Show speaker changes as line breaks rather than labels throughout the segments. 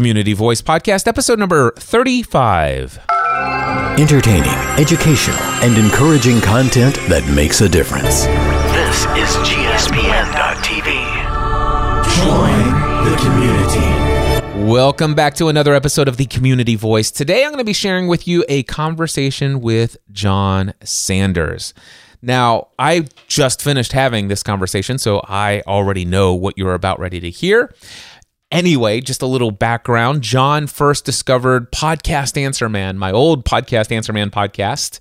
Community Voice Podcast, episode number 35.
Entertaining, educational, and encouraging content that makes a difference.
This is GSPN.TV.
Join the community.
Welcome back to another episode of the Community Voice. Today I'm going to be sharing with you a conversation with Jon Sanders. Now, I just finished having this conversation, so I already know what you're about ready to hear. Anyway, just a little background. Jon first discovered Podcast Answer Man, my old Podcast Answer Man podcast,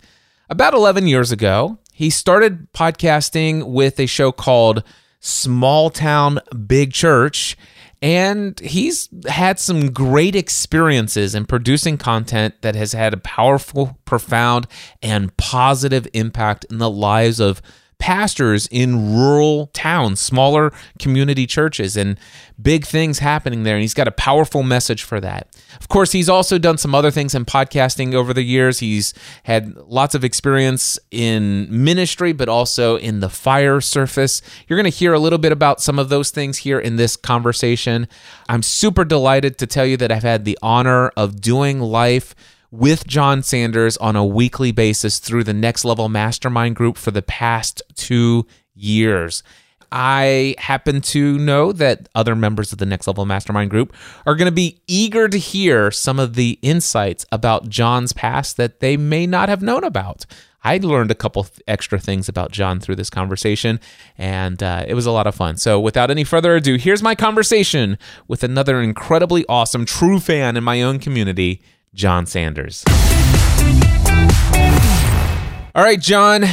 about 11 years ago. He started podcasting with a show called Small Town Big Church, and he's had some great experiences in producing content that has had a powerful, profound, and positive impact in the lives of pastors in rural towns, smaller community churches, and big things happening there. And he's got a powerful message for that. Of course, he's also done some other things in podcasting over the years. He's had lots of experience in ministry, but also in the fire service. You're going to hear a little bit about some of those things here in this conversation. I'm super delighted to tell you that I've had the honor of doing life with Jon Sanders on a weekly basis through the Next Level Mastermind group for the past two years. I happen to know that other members of the Next Level Mastermind group are going to be eager to hear some of the insights about Jon's past that they may not have known about. I learned a couple extra things about Jon through this conversation, and uh, it was a lot of fun. So, without any further ado, here's my conversation with another incredibly awesome, true fan in my own community, Jon Sanders. All right, Jon,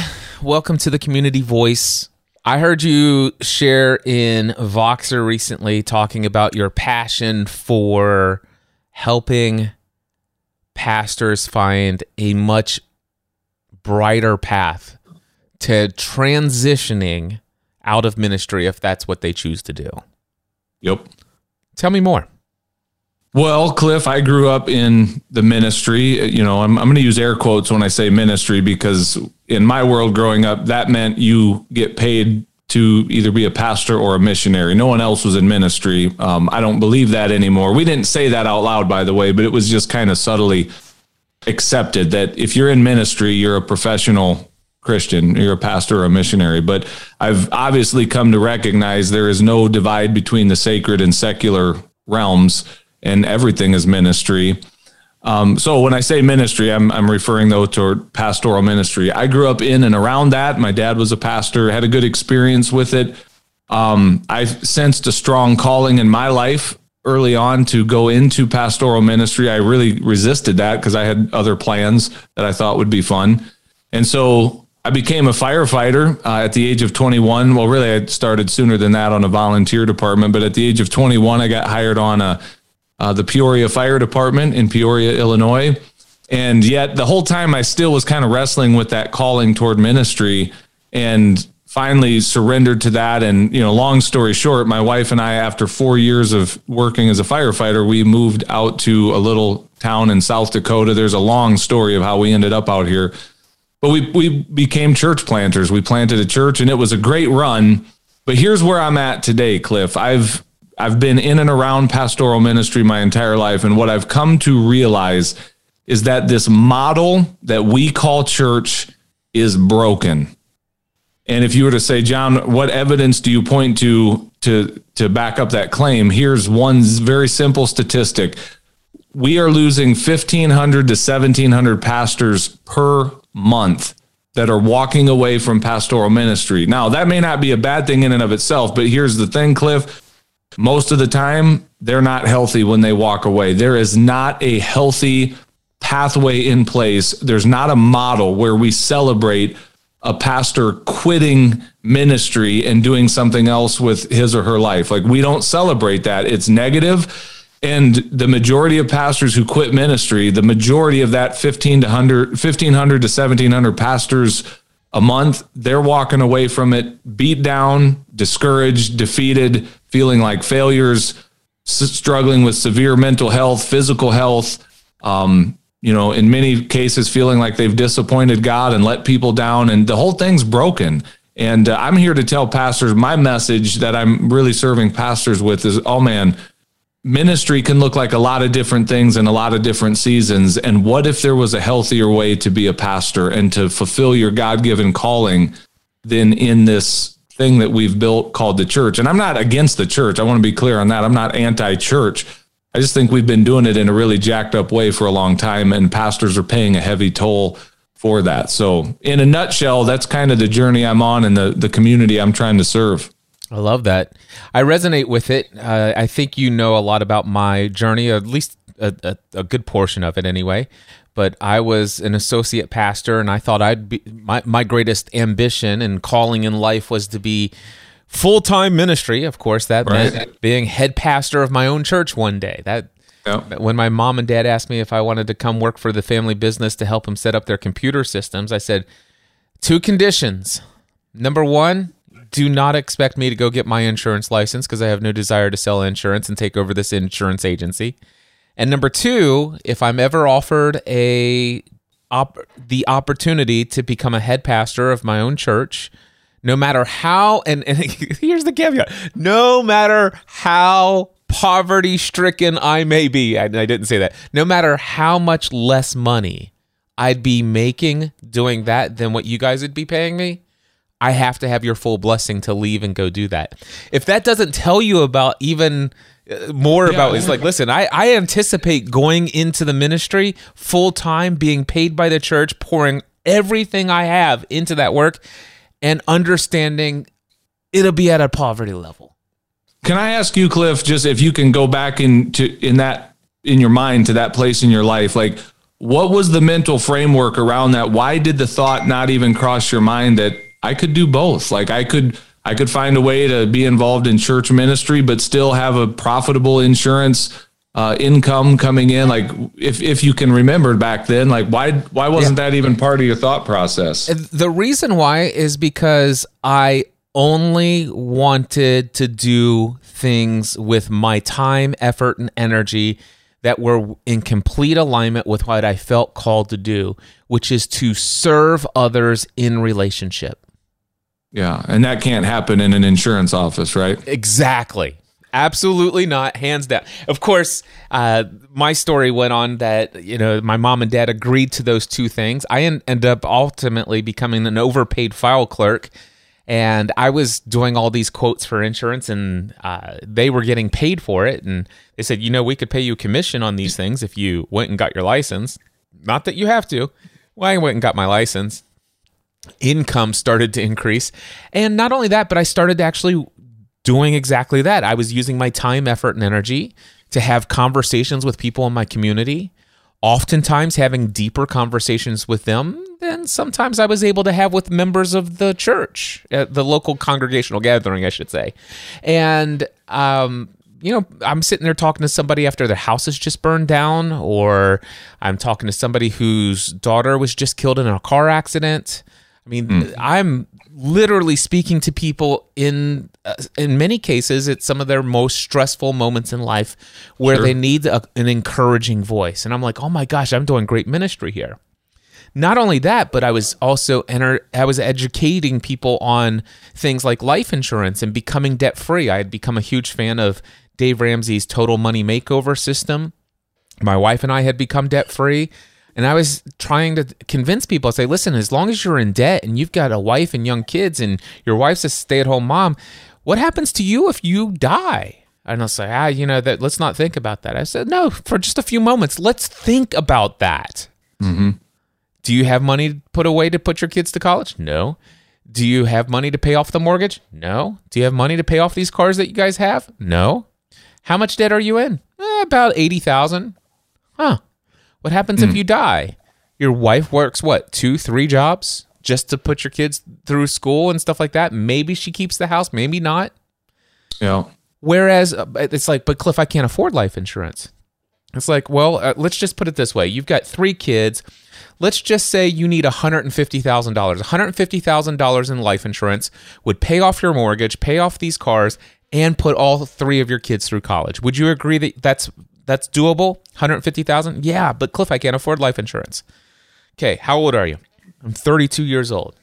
welcome to the Community Voice. I heard you share in Voxer recently talking about your passion for helping pastors find a much brighter path to transitioning out of ministry if that's what they choose to do.
Yep.
Tell me more.
Well, Cliff, I grew up in the ministry. You know, I'm, I'm going to use air quotes when I say ministry because in my world growing up, that meant you get paid to either be a pastor or a missionary. No one else was in ministry. Um, I don't believe that anymore. We didn't say that out loud, by the way, but it was just kind of subtly accepted that if you're in ministry, you're a professional Christian, you're a pastor or a missionary. But I've obviously come to recognize there is no divide between the sacred and secular realms and everything is ministry. Um, so when I say ministry, I'm, I'm referring though to pastoral ministry. I grew up in and around that. My dad was a pastor, had a good experience with it. Um, I sensed a strong calling in my life early on to go into pastoral ministry. I really resisted that because I had other plans that I thought would be fun. And so I became a firefighter uh, at the age of 21. Well, really, I started sooner than that on a volunteer department, but at the age of 21, I got hired on a uh, the Peoria Fire Department in Peoria, Illinois. And yet, the whole time, I still was kind of wrestling with that calling toward ministry and finally surrendered to that. And, you know, long story short, my wife and I, after four years of working as a firefighter, we moved out to a little town in South Dakota. There's a long story of how we ended up out here. But we, we became church planters. We planted a church and it was a great run. But here's where I'm at today, Cliff. I've I've been in and around pastoral ministry my entire life. And what I've come to realize is that this model that we call church is broken. And if you were to say, Jon, what evidence do you point to to to back up that claim? Here's one very simple statistic. We are losing 1500 to 1700 pastors per month that are walking away from pastoral ministry. Now, that may not be a bad thing in and of itself, but here's the thing, Cliff most of the time, they're not healthy when they walk away. There is not a healthy pathway in place. There's not a model where we celebrate a pastor quitting ministry and doing something else with his or her life. Like we don't celebrate that. It's negative. And the majority of pastors who quit ministry, the majority of that 15 to 100, 1500 to 1700 pastors a month, they're walking away from it beat down, discouraged, defeated, feeling like failures, struggling with severe mental health, physical health. Um, you know, in many cases, feeling like they've disappointed God and let people down, and the whole thing's broken. And uh, I'm here to tell pastors my message that I'm really serving pastors with is, oh man, ministry can look like a lot of different things in a lot of different seasons. And what if there was a healthier way to be a pastor and to fulfill your God given calling than in this thing that we've built called the church? And I'm not against the church. I want to be clear on that. I'm not anti church. I just think we've been doing it in a really jacked up way for a long time, and pastors are paying a heavy toll for that. So, in a nutshell, that's kind of the journey I'm on and the, the community I'm trying to serve.
I love that. I resonate with it. Uh, I think you know a lot about my journey, at least a, a, a, good portion of it anyway. But I was an associate pastor, and I thought I'd be my, my greatest ambition and calling in life was to be full time ministry. Of course, that right. meant being head pastor of my own church one day. That Yep. When my mom and dad asked me if I wanted to come work for the family business to help them set up their computer systems, I said, two conditions. Number one, do not expect me to go get my insurance license because I have no desire to sell insurance and take over this insurance agency. And number two, if I'm ever offered a op- the opportunity to become a head pastor of my own church, no matter how and, and here's the caveat, no matter how poverty stricken I may be. I, I didn't say that. No matter how much less money I'd be making doing that than what you guys would be paying me, I have to have your full blessing to leave and go do that. If that doesn't tell you about even more yeah. about it's like listen I, I anticipate going into the ministry full time being paid by the church pouring everything i have into that work and understanding it'll be at a poverty level
can I ask you, Cliff, just if you can go back into in that in your mind to that place in your life, like what was the mental framework around that? Why did the thought not even cross your mind that I could do both? Like I could I could find a way to be involved in church ministry, but still have a profitable insurance uh, income coming in. Like if if you can remember back then, like why why wasn't yeah. that even part of your thought process?
The reason why is because I only wanted to do things with my time, effort, and energy that were in complete alignment with what I felt called to do, which is to serve others in relationship.
Yeah. And that can't happen in an insurance office, right?
Exactly. Absolutely not. Hands down. Of course, uh, my story went on that, you know, my mom and dad agreed to those two things. I en- ended up ultimately becoming an overpaid file clerk and I was doing all these quotes for insurance, and uh, they were getting paid for it. And they said, you know, we could pay you commission on these things if you went and got your license. Not that you have to. Well, I went and got my license. Income started to increase, and not only that, but I started actually doing exactly that. I was using my time, effort, and energy to have conversations with people in my community oftentimes having deeper conversations with them than sometimes I was able to have with members of the church, at the local congregational gathering, I should say. And, um, you know, I'm sitting there talking to somebody after their house has just burned down, or I'm talking to somebody whose daughter was just killed in a car accident. I mean, mm. I'm literally speaking to people in uh, in many cases it's some of their most stressful moments in life where sure. they need a, an encouraging voice. And i'm like oh my gosh i'm doing great ministry here. Not only that but i was also enter i was educating people on things like life insurance and becoming debt free i had become a huge fan of dave ramsey's total money makeover system. My wife and i had become debt free and I was trying to convince people, say, listen, as long as you're in debt and you've got a wife and young kids and your wife's a stay at home mom, what happens to you if you die? And I'll say, ah, you know, that let's not think about that. I said, no, for just a few moments, let's think about that. Mm-hmm. Do you have money put away to put your kids to college? No. Do you have money to pay off the mortgage? No. Do you have money to pay off these cars that you guys have? No. How much debt are you in? Eh, about 80,000. Huh. What happens mm. if hmm. you die? Your wife works what, two, three jobs just to put your kids through school and stuff like that? Maybe she keeps the house, maybe not.
Yeah.
Whereas uh, it's like, but Cliff, I can't afford life insurance. It's like, well, uh, let's just put it this way: you've got three kids. Let's just say you need $150,000. $150,000 in life insurance would pay off your mortgage, pay off these cars, and put all three of your kids through college. Would you agree that that's that's doable. 150,000? Yeah, but Cliff, I can't afford life insurance. Okay, how old are you? I'm 32 years old.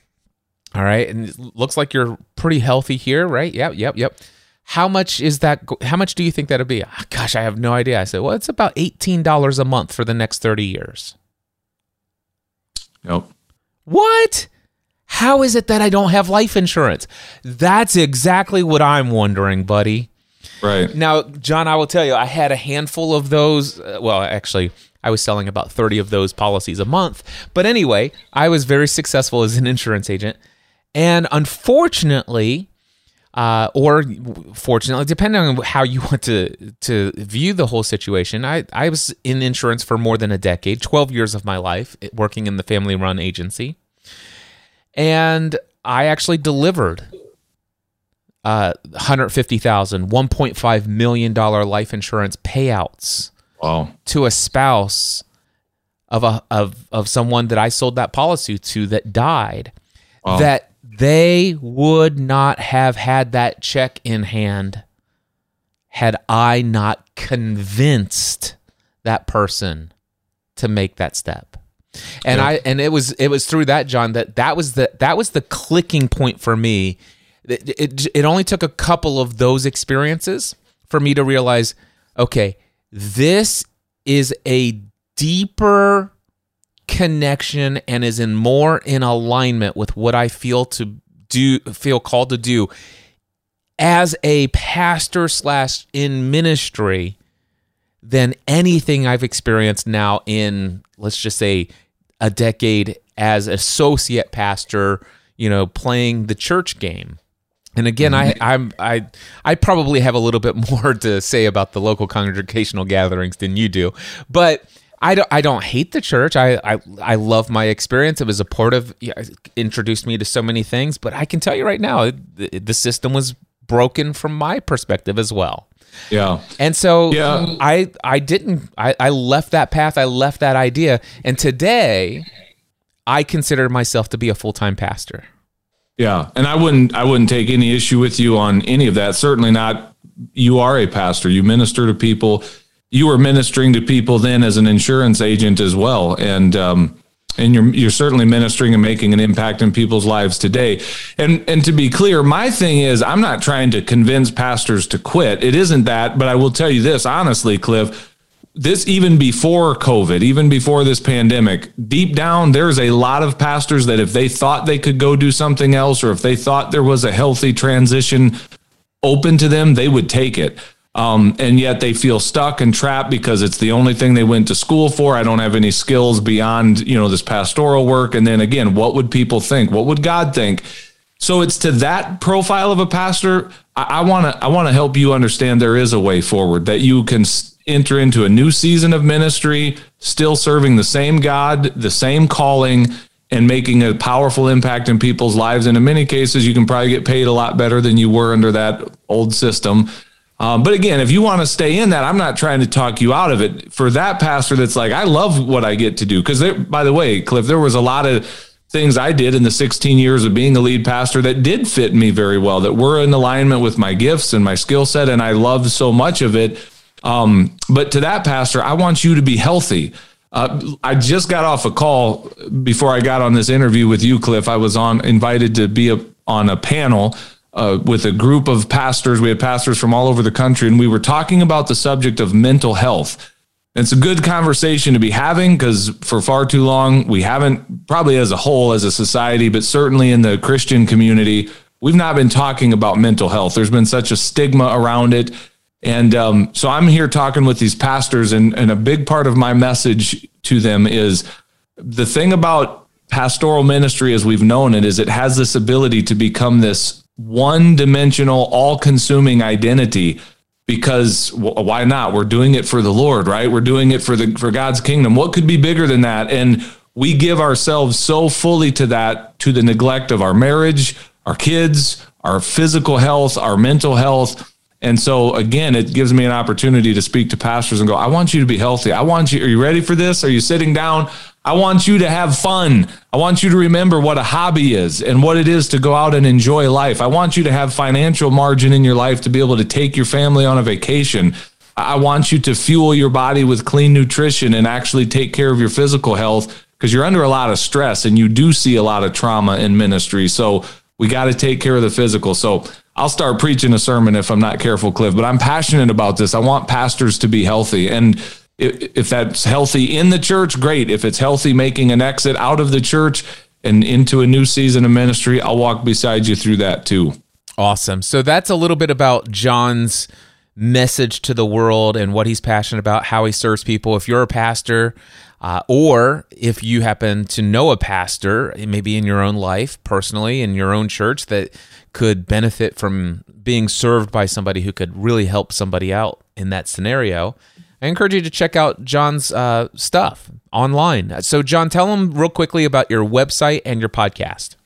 All right, and it looks like you're pretty healthy here, right? Yep, yep, yep. how much is that? How much do you think that'll be? "Ah, Gosh, I have no idea. I said, well, it's about $18 a month for the next 30 years.
Yep.
What? How is it that I don't have life insurance? That's exactly what I'm wondering, buddy.
Right.
Now, Jon, I will tell you, I had a handful of those. Uh, well, actually, I was selling about 30 of those policies a month. But anyway, I was very successful as an insurance agent. And unfortunately, uh, or fortunately, depending on how you want to to view the whole situation, I, I was in insurance for more than a decade, 12 years of my life, eh, working in the family run agency. And I actually delivered uh, 150,000, 1.5 million dollar life insurance payouts
Wow.
to a spouse of a of of someone that I sold that policy to that died
Wow.
that they would not have had that check in hand had I not convinced that person to make that step. And I and it was it was through that Jon that that was the that was the clicking point for me. It, it, it only took a couple of those experiences for me to realize okay, this is a deeper connection and is in more in alignment with what I feel to do feel called to do as a pastor slash in ministry than anything I've experienced now in let's just say a decade as associate pastor, you know, playing the church game. And again, I mm-hmm. I'm I I probably have a little bit more to say about the local congregational gatherings than you do, but I don't I don't hate the church. I I, I love my experience. It was supportive. yeah, it Introduced me to so many things. But I can tell you right now, the, the system was broken from my perspective as well.
Yeah.
And so
Yeah.
I I didn't I, I left that path, I left that idea. And today I consider myself to be a full time pastor.
Yeah, and I wouldn't I wouldn't take any issue with you on any of that. Certainly not. You are a pastor. You minister to people. You were ministering to people then as an insurance agent as well, and um, and you're you're certainly ministering and making an impact in people's lives today. And and to be clear, my thing is I'm not trying to convince pastors to quit. It isn't that, but I will tell you this honestly, Cliff this even before COVID, even before this pandemic, deep down, there's a lot of pastors that if they thought they could go do something else or if they thought there was a healthy transition open to them, they would take it. Um, and yet they feel stuck and trapped because it's the only thing they went to school for. I don't have any skills beyond, you know, this pastoral work. And then again, what would people think? What would God think? So it's to that profile of a pastor. I want to I want to help you understand there is a way forward that you can enter into a new season of ministry, still serving the same God, the same calling, and making a powerful impact in people's lives. And in many cases, you can probably get paid a lot better than you were under that old system. Um, but again, if you want to stay in that, I'm not trying to talk you out of it. For that pastor that's like, I love what I get to do. Because, by the way, Cliff, there was a lot of things I did in the 16 years of being a lead pastor that did fit me very well, that were in alignment with my gifts and my skill set. And I loved so much of it. Um, but to that pastor, I want you to be healthy. Uh, I just got off a call before I got on this interview with you, Cliff. I was on invited to be a, on a panel uh, with a group of pastors. We had pastors from all over the country, and we were talking about the subject of mental health. It's a good conversation to be having because for far too long, we haven't, probably as a whole, as a society, but certainly in the Christian community, we've not been talking about mental health. There's been such a stigma around it. And um, so I'm here talking with these pastors, and, and a big part of my message to them is the thing about pastoral ministry as we've known it is it has this ability to become this one dimensional, all consuming identity because wh- why not? We're doing it for the Lord, right? We're doing it for the for God's kingdom. What could be bigger than that? And we give ourselves so fully to that to the neglect of our marriage, our kids, our physical health, our mental health. And so again, it gives me an opportunity to speak to pastors and go, I want you to be healthy. I want you, are you ready for this? Are you sitting down? I want you to have fun. I want you to remember what a hobby is and what it is to go out and enjoy life. I want you to have financial margin in your life to be able to take your family on a vacation. I want you to fuel your body with clean nutrition and actually take care of your physical health because you're under a lot of stress and you do see a lot of trauma in ministry. So we got to take care of the physical. So I'll start preaching a sermon if I'm not careful, Cliff, but I'm passionate about this. I want pastors to be healthy. And if, that's healthy in the church, great. If it's healthy making an exit out of the church and into a new season of ministry, I'll walk beside you through that too.
Awesome. So that's a little bit about Jon's message to the world and what he's passionate about, how he serves people. If you're a pastor, uh, or if you happen to know a pastor, maybe in your own life, personally, in your own church, that could benefit from being served by somebody who could really help somebody out in that scenario, I encourage you to check out Jon's uh, stuff online. So, Jon, tell them real quickly about your website and your podcast.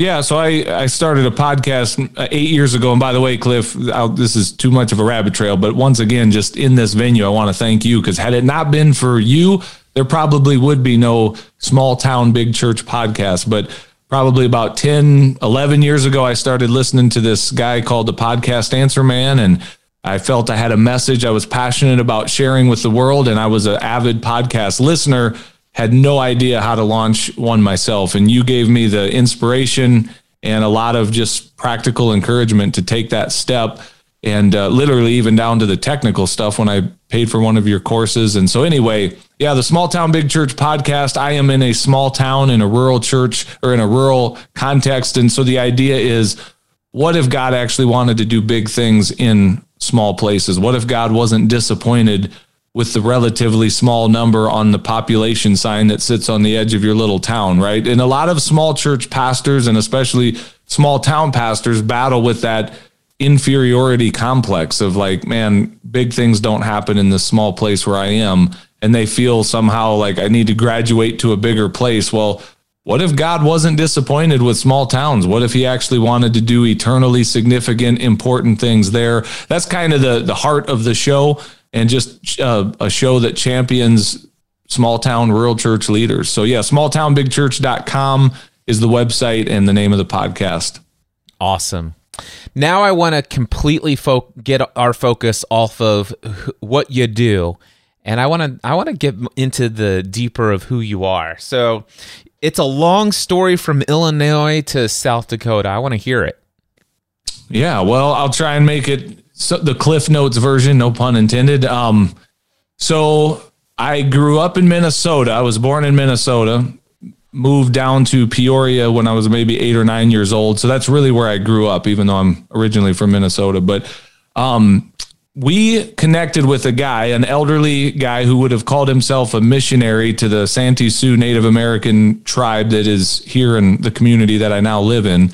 Yeah, so I, I started a podcast uh, eight years ago. And by the way, Cliff, I'll, this is too much of a rabbit trail. But once again, just in this venue, I want to thank you because had it not been for you, there probably would be no small town, big church podcast. But probably about 10, 11 years ago, I started listening to this guy called the Podcast Answer Man. And I felt I had a message I was passionate about sharing with the world, and I was an avid podcast listener. Had no idea how to launch one myself, and you gave me the inspiration and a lot of just practical encouragement to take that step, and uh, literally even down to the technical stuff when I paid for one of your courses. And so, anyway, yeah, the Small Town Big Church podcast. I am in a small town in a rural church or in a rural context, and so the idea is what if God actually wanted to do big things in small places? What if God wasn't disappointed with the relatively small number on the population sign that sits on the edge of your little town, right? And a lot of small church pastors and especially small town pastors battle with that inferiority complex of like, man, big things don't happen in this small place where I am. And they feel somehow like I need to graduate to a bigger place. Well, what if God wasn't disappointed with small towns? What if he actually wanted to do eternally significant, important things there? That's kind of the, the heart of the show and just uh, a show that champions small town rural church leaders. So yeah, smalltownbigchurch.com is the website and the name of the podcast.
Awesome. Now I want to completely fo- get our focus off of what you do and I want to I want to get into the deeper of who you are. So it's a long story from Illinois to South Dakota. I want to hear it.
Yeah, well, I'll try and make it so the Cliff Notes version, no pun intended. Um, so I grew up in Minnesota. I was born in Minnesota, moved down to Peoria when I was maybe eight or nine years old. So that's really where I grew up, even though I'm originally from Minnesota. But um, we connected with a guy, an elderly guy who would have called himself a missionary to the Santee Sioux Native American tribe that is here in the community that I now live in.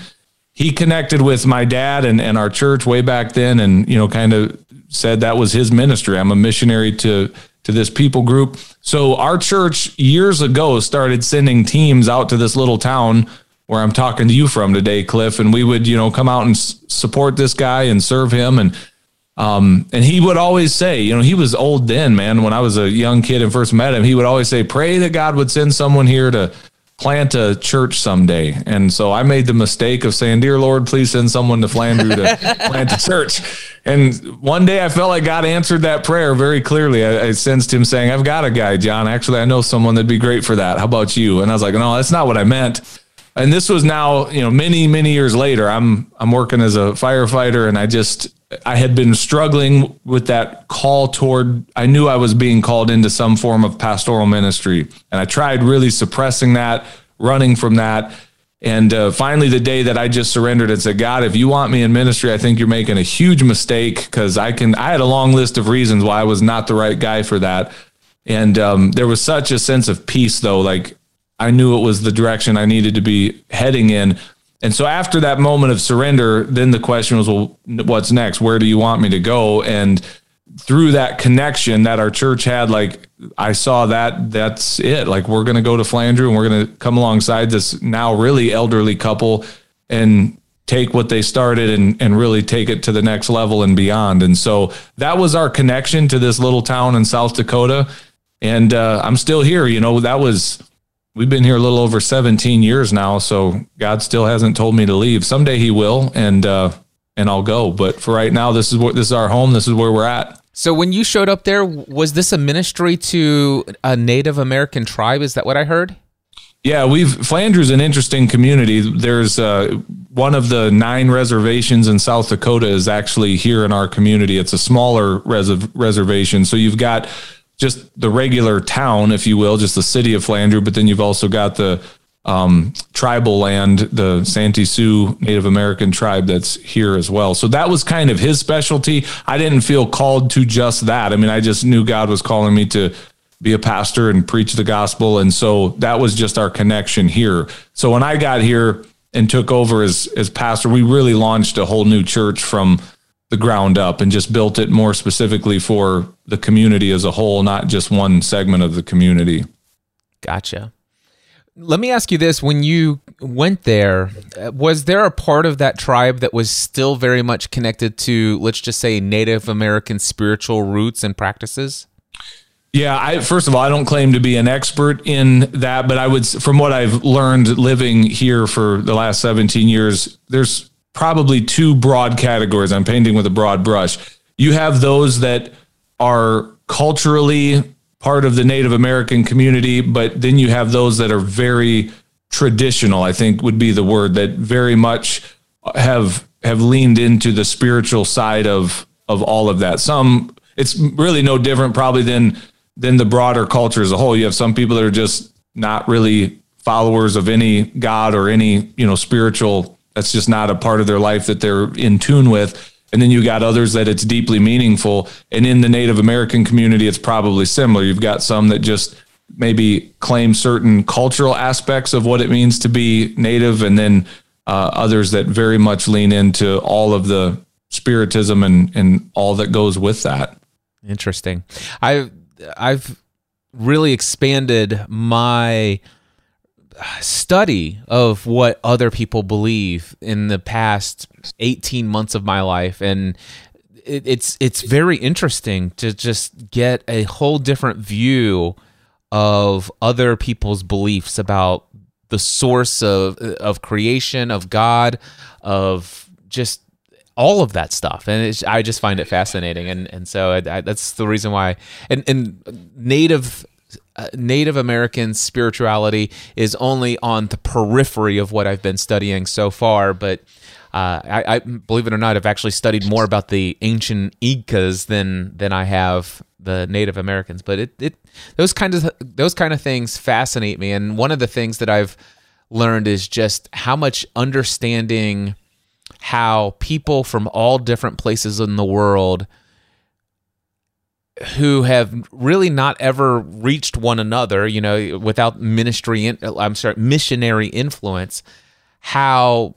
He connected with my dad and, and our church way back then and, you know, kind of said that was his ministry. I'm a missionary to to this people group. So our church years ago started sending teams out to this little town where I'm talking to you from today, Cliff, and we would, you know, come out and s- support this guy and serve him and um, and he would always say, you know, he was old then, man. When I was a young kid and first met him, he would always say, pray that God would send someone here to plant a church someday. And so I made the mistake of saying, Dear Lord, please send someone to Flandreau to plant a church. And one day I felt like God answered that prayer very clearly. I, I, sensed him saying, I've got a guy, Jon. Actually, I know someone that'd be great for that. How about you? And I was like, No, that's not what I meant. And this was now, you know, many, many years later. I'm I'm working as a firefighter and I just I had been struggling with that call toward, I knew I was being called into some form of pastoral ministry. And I tried really suppressing that, running from that. And uh, finally, the day that I just surrendered and said, God, if you want me in ministry, I think you're making a huge mistake because I can, I had a long list of reasons why I was not the right guy for that. And um, there was such a sense of peace, though. Like I knew it was the direction I needed to be heading in. And so after that moment of surrender, then the question was, well, what's next? Where do you want me to go? And through that connection that our church had, like I saw that that's it. Like we're going to go to Flandreau and we're going to come alongside this now really elderly couple and take what they started and, and really take it to the next level and beyond. And so that was our connection to this little town in South Dakota. And uh, I'm still here. You know, that was we've been here a little over 17 years now so god still hasn't told me to leave. Someday he will and uh and i'll go. But for right now this is what this is our home. This is where we're at.
So when you showed up there was this a ministry to a native american tribe? Is that what i heard?
Yeah, we've Flandreau's an interesting community. There's uh, one of the nine reservations in South Dakota is actually here in our community. It's a smaller res- reservation, so you've got just the regular town, if you will, just the city of Flandreau, but then you've also got the um, tribal land, the Santee Sioux Native American tribe that's here as well. So that was kind of his specialty. I didn't feel called to just that. I mean, I just knew God was calling me to be a pastor and preach the gospel. And so that was just our connection here. So when I got here and took over as, as pastor, we really launched a whole new church from the ground up and just built it more specifically for the community as a whole, not just one segment of the community.
Gotcha. Let me ask you this: When you went there, uh, was there a part of that tribe that was still very much connected to, let's just say, Native American spiritual roots and practices?
Yeah, I first of all, I don't claim to be an expert in that, but I would from what I've learned living here for the last 17 years, there's probably two broad categories. I'm painting with a broad brush. You have those that are culturally part of the Native American community, but then you have those that are very traditional, I think would be the word that very much have have leaned into the spiritual side of of all of that. Some it's really no different probably than than the broader culture as a whole. You have some people that are just not really followers of any god or any, you know, spiritual that's just not a part of their life that they're in tune with. And then you got others that it's deeply meaningful. And in the Native American community, it's probably similar. You've got some that just maybe claim certain cultural aspects of what it means to be Native, and then uh, others that very much lean into all of the spiritism and, and all that goes with that.
Interesting. I I've really expanded my study of what other people believe in the past 18 months of my life and it, it's it's very interesting to just get a whole different view of other people's beliefs about the source of of creation of God of just all of that stuff. And I just find it fascinating. And and so I, I, that's the reason why and and native uh, Native American spirituality is only on the periphery of what I've been studying so far, but uh, I, I, believe it or not, I've actually studied more about the ancient Incas than than I have the Native Americans. But it, it those kind of those kind of things fascinate me, and one of the things that I've learned is just how much understanding how people from all different places in the world who have really not ever reached one another, you know, without ministry, in, I'm sorry, missionary influence, how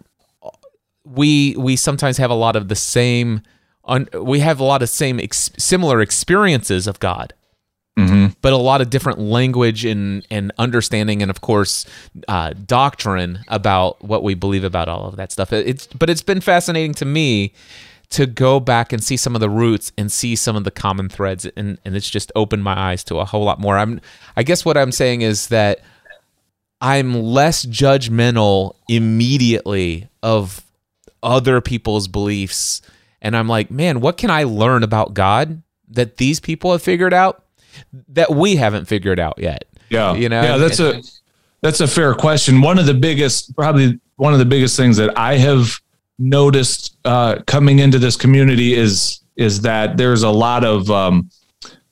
we we sometimes have a lot of the same, un, we have a lot of same ex, similar experiences of God, mm-hmm. but a lot of different language and and understanding, and of course, uh, doctrine about what we believe about all of that stuff. It's but it's been fascinating to me to go back and see some of the roots and see some of the common threads and, and it's just opened my eyes to a whole lot more. I'm I guess what I'm saying is that I'm less judgmental immediately of other people's beliefs and I'm like, man, what can I learn about God that these people have figured out that we haven't figured out yet?
Yeah. You know. Yeah, that's a that's a fair question. One of the biggest probably one of the biggest things that I have noticed uh, coming into this community is is that there's a lot of um,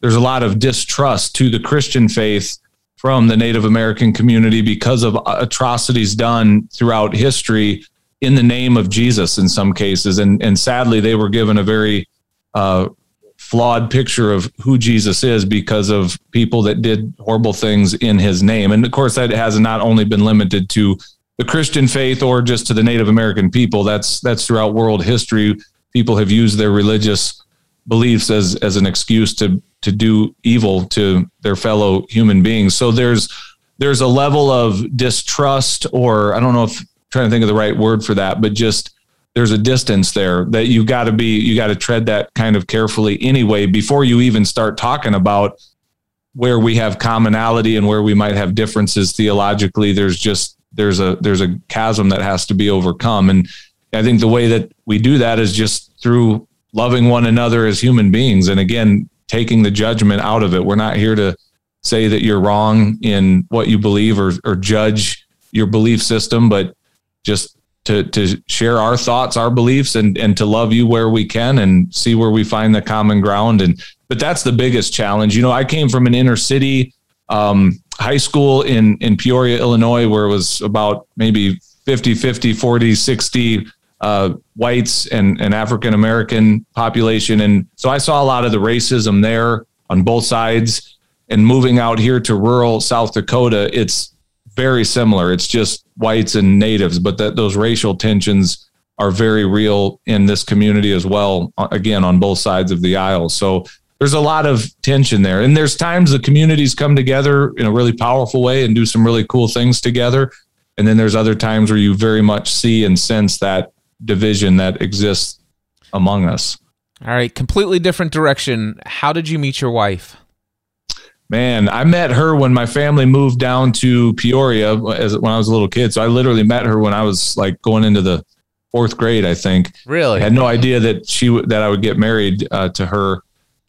there's a lot of distrust to the Christian faith from the Native American community because of atrocities done throughout history in the name of Jesus in some cases, and and sadly they were given a very uh, flawed picture of who Jesus is because of people that did horrible things in His name, and of course that has not only been limited to the Christian faith or just to the Native American people. That's that's throughout world history. People have used their religious beliefs as as an excuse to to do evil to their fellow human beings. So there's there's a level of distrust, or I don't know if I'm trying to think of the right word for that, but just there's a distance there that you've got to be you got to tread that kind of carefully anyway before you even start talking about where we have commonality and where we might have differences theologically there's just there's a there's a chasm that has to be overcome and i think the way that we do that is just through loving one another as human beings and again taking the judgment out of it we're not here to say that you're wrong in what you believe or, or judge your belief system, but just to, to share our thoughts, our beliefs, and, and to love you where we can and see where we find the common ground. And, but that's the biggest challenge. You know, I came from an inner city um, high school in, in Peoria, Illinois, where it was about maybe 50, 50, 40, 60 uh, whites and, and African American population. And so I saw a lot of the racism there on both sides. And moving out here to rural South Dakota, it's very similar. It's just whites and natives, but that those racial tensions are very real in this community as well. uh, Again, on both sides of the aisle. So there's a lot of tension there. And there's times the communities come together in a really powerful way and do some really cool things together. And then there's other times where you very much see and sense that division that exists among us.
All right, completely different direction. How did you meet your wife?
Man, I met her when my family moved down to Peoria as when I was a little kid. So I literally met her when I was like going into the fourth grade, I think.
Really?
I had no idea that she that I would get married uh, to her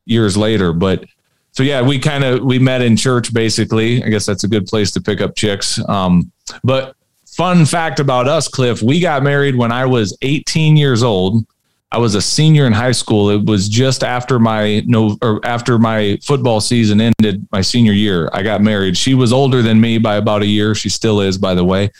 years later. But so yeah, we kind of we met in church basically. I guess that's a good place to pick up chicks. Um, but fun fact about us, Cliff, we got married when I was 18 years old. I was a senior in high school. It was just after my no or after my football season ended, my senior year. I got married. She was older than me by about a year. She still is, by the way.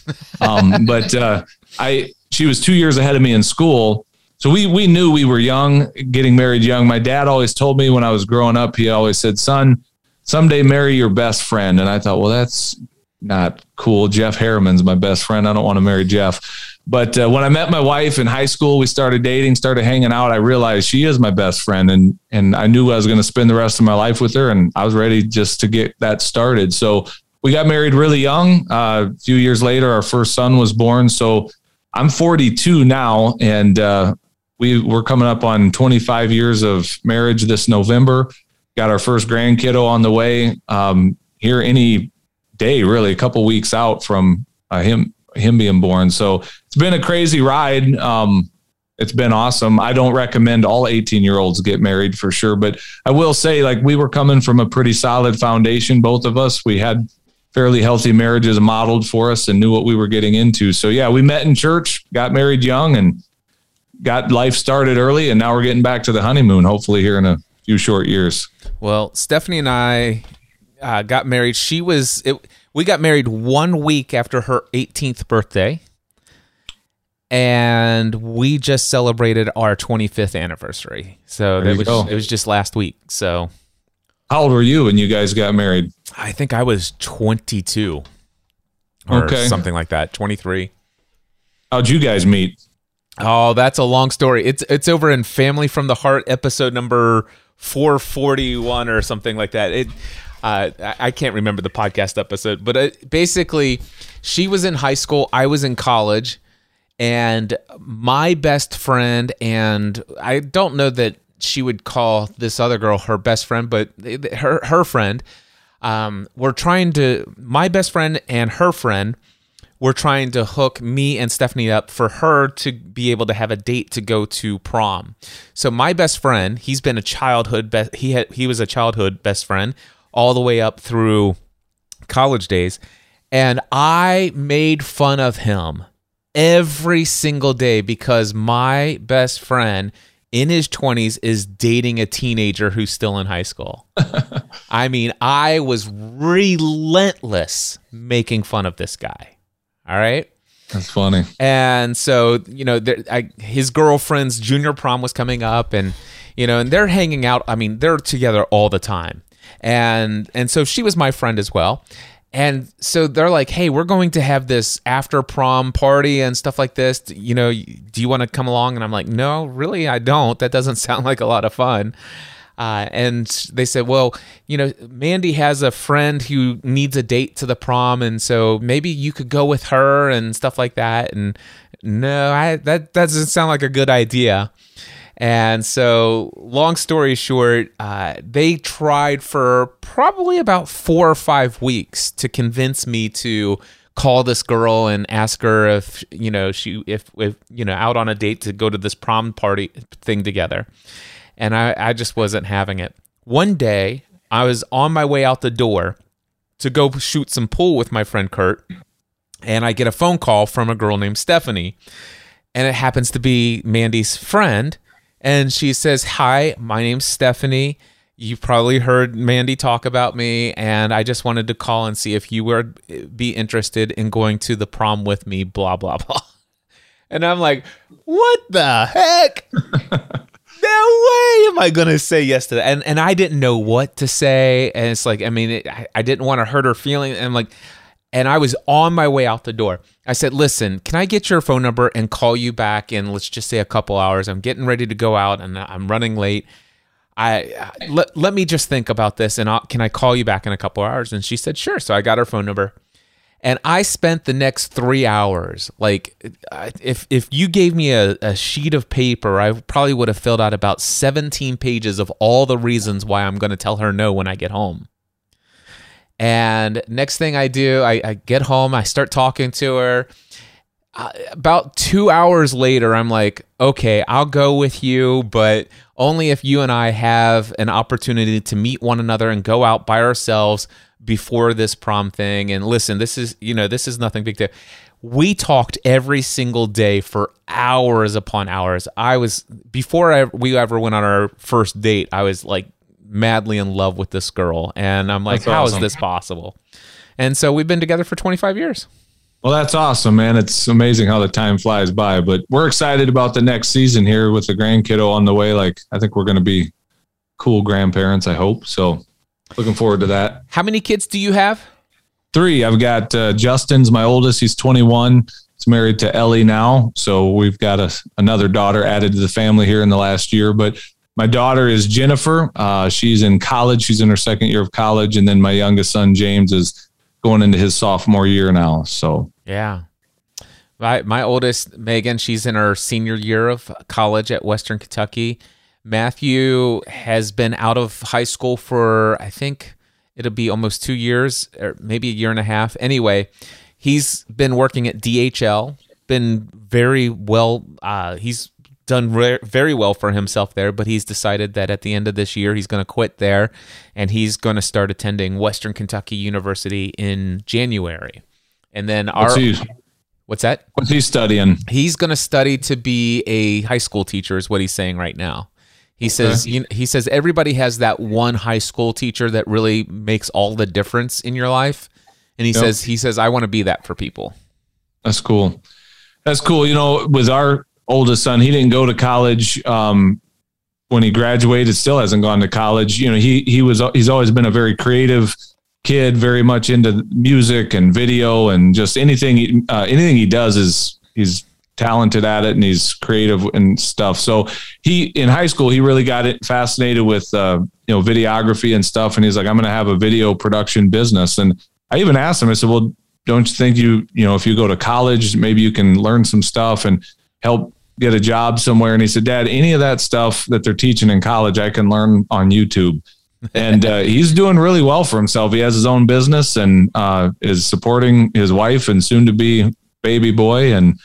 Um, but uh, I she was two years ahead of me in school. So we we knew we were young, getting married young. My dad always told me when I was growing up, he always said, "Son, someday marry your best friend." And I thought, well, that's not cool. Jeff Harriman's my best friend. I don't want to marry Jeff. But uh, when I met my wife in high school, we started dating, started hanging out. I realized she is my best friend, and and I knew I was going to spend the rest of my life with her, and I was ready just to get that started. So we got married really young. Uh, a few years later, our first son was born. So I'm 42 now, and uh, we we're coming up on 25 years of marriage this November. Got our first grandkiddo on the way um, here any day, really, a couple weeks out from uh, him him being born. So it's been a crazy ride. Um, it's been awesome. I don't recommend all 18 year olds get married for sure, but I will say, like, we were coming from a pretty solid foundation, both of us. We had fairly healthy marriages modeled for us and knew what we were getting into. So, yeah, we met in church, got married young, and got life started early. And now we're getting back to the honeymoon, hopefully, here in a few short years.
Well, Stephanie and I uh, got married. She was it, we got married one week after her 18th birthday, and we just celebrated our 25th anniversary. So
There
that was
go.
it was just last week. So
How old were you when you guys got married?
I think I was 22 or
Okay.
something like that. 23.
How'd you guys meet?
Oh, that's a long story. It's it's over in Family from the Heart episode number 441 or something like that. It uh, I can't remember the podcast episode, but it, basically, she was in high school, I was in college, and my best friend and I don't know that she would call this other girl her best friend, but her her friend. Um, we're trying to my best friend and her friend we're trying to hook me and Stephanie up for her to be able to have a date to go to prom. So my best friend, he's been a childhood best he had he was a childhood best friend all the way up through college days and I made fun of him every single day because my best friend in his 20s is dating a teenager who's still in high school. I mean, I was relentless making fun of this guy. All right.
That's funny.
And so, you know, there, I, his girlfriend's junior prom was coming up, and you know, and they're hanging out. I mean, they're together all the time, and and so she was my friend as well. And so they're like, "Hey, we're going to have this after prom party and stuff like this. You know, do you want to come along?" And I'm like, "No, really, I don't. That doesn't sound like a lot of fun." Uh, and they said, well, you know, Mandy has a friend who needs a date to the prom, and so maybe you could go with her and stuff like that. And no, I that doesn't sound like a good idea. And so, long story short, uh, they tried for probably about four or five weeks to convince me to call this girl and ask her if you know she if if you know out on a date to go to this prom party thing together and I, I just wasn't having it. One day, I was on my way out the door, to go shoot some pool with my friend Kurt, and I get a phone call from a girl named Stephanie, and it happens to be Mandy's friend, and she says, "Hi, my name's Stephanie." You've probably heard Mandy talk about me, and I just wanted to call and see if you would be interested in going to the prom with me, blah, blah, blah. And I'm like, what the heck? no way am I gonna say yes to that. And and I didn't know what to say. And it's like, I mean, it, I, I didn't want to hurt her feeling. And I'm like, and I was on my way out the door. I said, listen, can I get your phone number and call you back in let's just say a couple hours? I'm getting ready to go out and I'm running late. I let, let me just think about this and I'll, can I call you back in a couple hours? And she said, sure. So I got her phone number. And I spent the next three hours. Like, if if you gave me a, a sheet of paper, I probably would have filled out about 17 pages of all the reasons why I'm going to tell her no when I get home. And next thing I do, I, I get home, I start talking to her. Uh, about two hours later, I'm like, okay, I'll go with you, but only if you and I have an opportunity to meet one another and go out by ourselves before this prom thing. And listen, this is, you know, this is nothing big deal. We talked every single day for hours upon hours. I was, before I, we ever went on our first date, I was like madly in love with this girl. And I'm like,
That's
how is
awesome.
this possible? And so we've been together for 25 years.
Well, that's awesome, man. It's amazing how the time flies by, but we're excited about the next season here with the grandkiddo on the way. Like, I think we're going to be cool grandparents, I hope. So, looking forward to that.
How many kids do you have?
Three, I've got uh, Justin's my oldest. He's 21. He's married to Ellie now. So, we've got a, another daughter added to the family here in the last year. But my daughter is Jennifer. Uh, she's in college. She's in her second year of college. And then my youngest son, James, is going into his sophomore year now. So,
Yeah. My my oldest Megan, she's in her senior year of college at Western Kentucky. Matthew has been out of high school for I think it'll be almost 2 years or maybe a year and a half. Anyway, he's been working at DHL, been very well uh, he's done re- very well for himself there, but he's decided that at the end of this year he's going to quit there and he's going to start attending Western Kentucky University in January. And then our
what's
What's that?
what's he studying?
He's going to study to be a high school teacher is what he's saying right now. He says you he says everybody has that one high school teacher that really makes all the difference in your life. And he
Yep.
says he says I want to be that for people.
That's cool. That's cool. You know, with our oldest son, he didn't go to college. Um, when he graduated, still hasn't gone to college. You know, he he was he's always been a very creative kid, very much into music and video and just anything. Uh, anything he does is he's talented at it and he's creative and stuff. So he in high school he really got it fascinated with uh, you know videography and stuff. And he's like, I'm going to have a video production business. And I even asked him. I said, Well, don't you think you you know if you go to college maybe you can learn some stuff and help get a job somewhere? And he said, Dad, any of that stuff that they're teaching in college, I can learn on YouTube. and uh, he's doing really well for himself. He has his own business and uh, is supporting his wife and soon to be baby boy and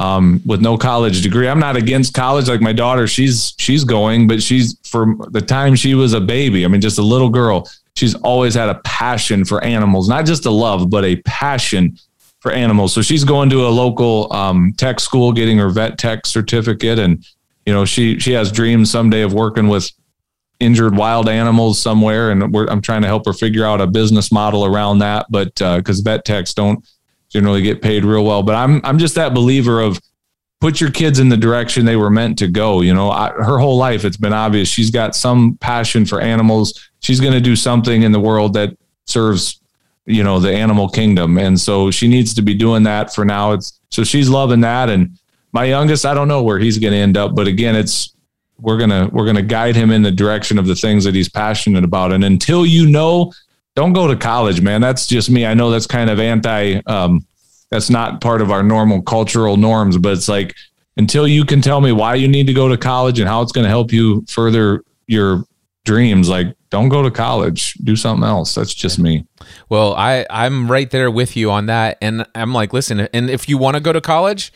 um, with no college degree. I'm not against college. Like my daughter, she's she's going, but she's from the time she was a baby. I mean, just a little girl. She's always had a passion for animals, not just a love, but a passion for animals. So she's going to a local um, tech school, getting her vet tech certificate, and you know she she has dreams someday of working with injured wild animals somewhere, and I'm trying to help her figure out a business model around that. But because vet techs don't generally get paid real well, but I'm I'm just that believer of put your kids in the direction they were meant to go. You know, I, her whole life it's been obvious she's got some passion for animals. She's going to do something in the world that serves you know the animal kingdom and so she needs to be doing that for now it's so she's loving that and my youngest i don't know where he's going to end up but again it's we're to we're going to guide him in the direction of the things that he's passionate about and until you know don't go to college man that's just me i know that's kind of anti um that's not part of our normal cultural norms but it's like until you can tell me why you need to go to college and how it's going to help you further your dreams like don't go to college do something else that's just me
Well, I I'm right there with you on that, and I'm like, listen, and if you want to go to college,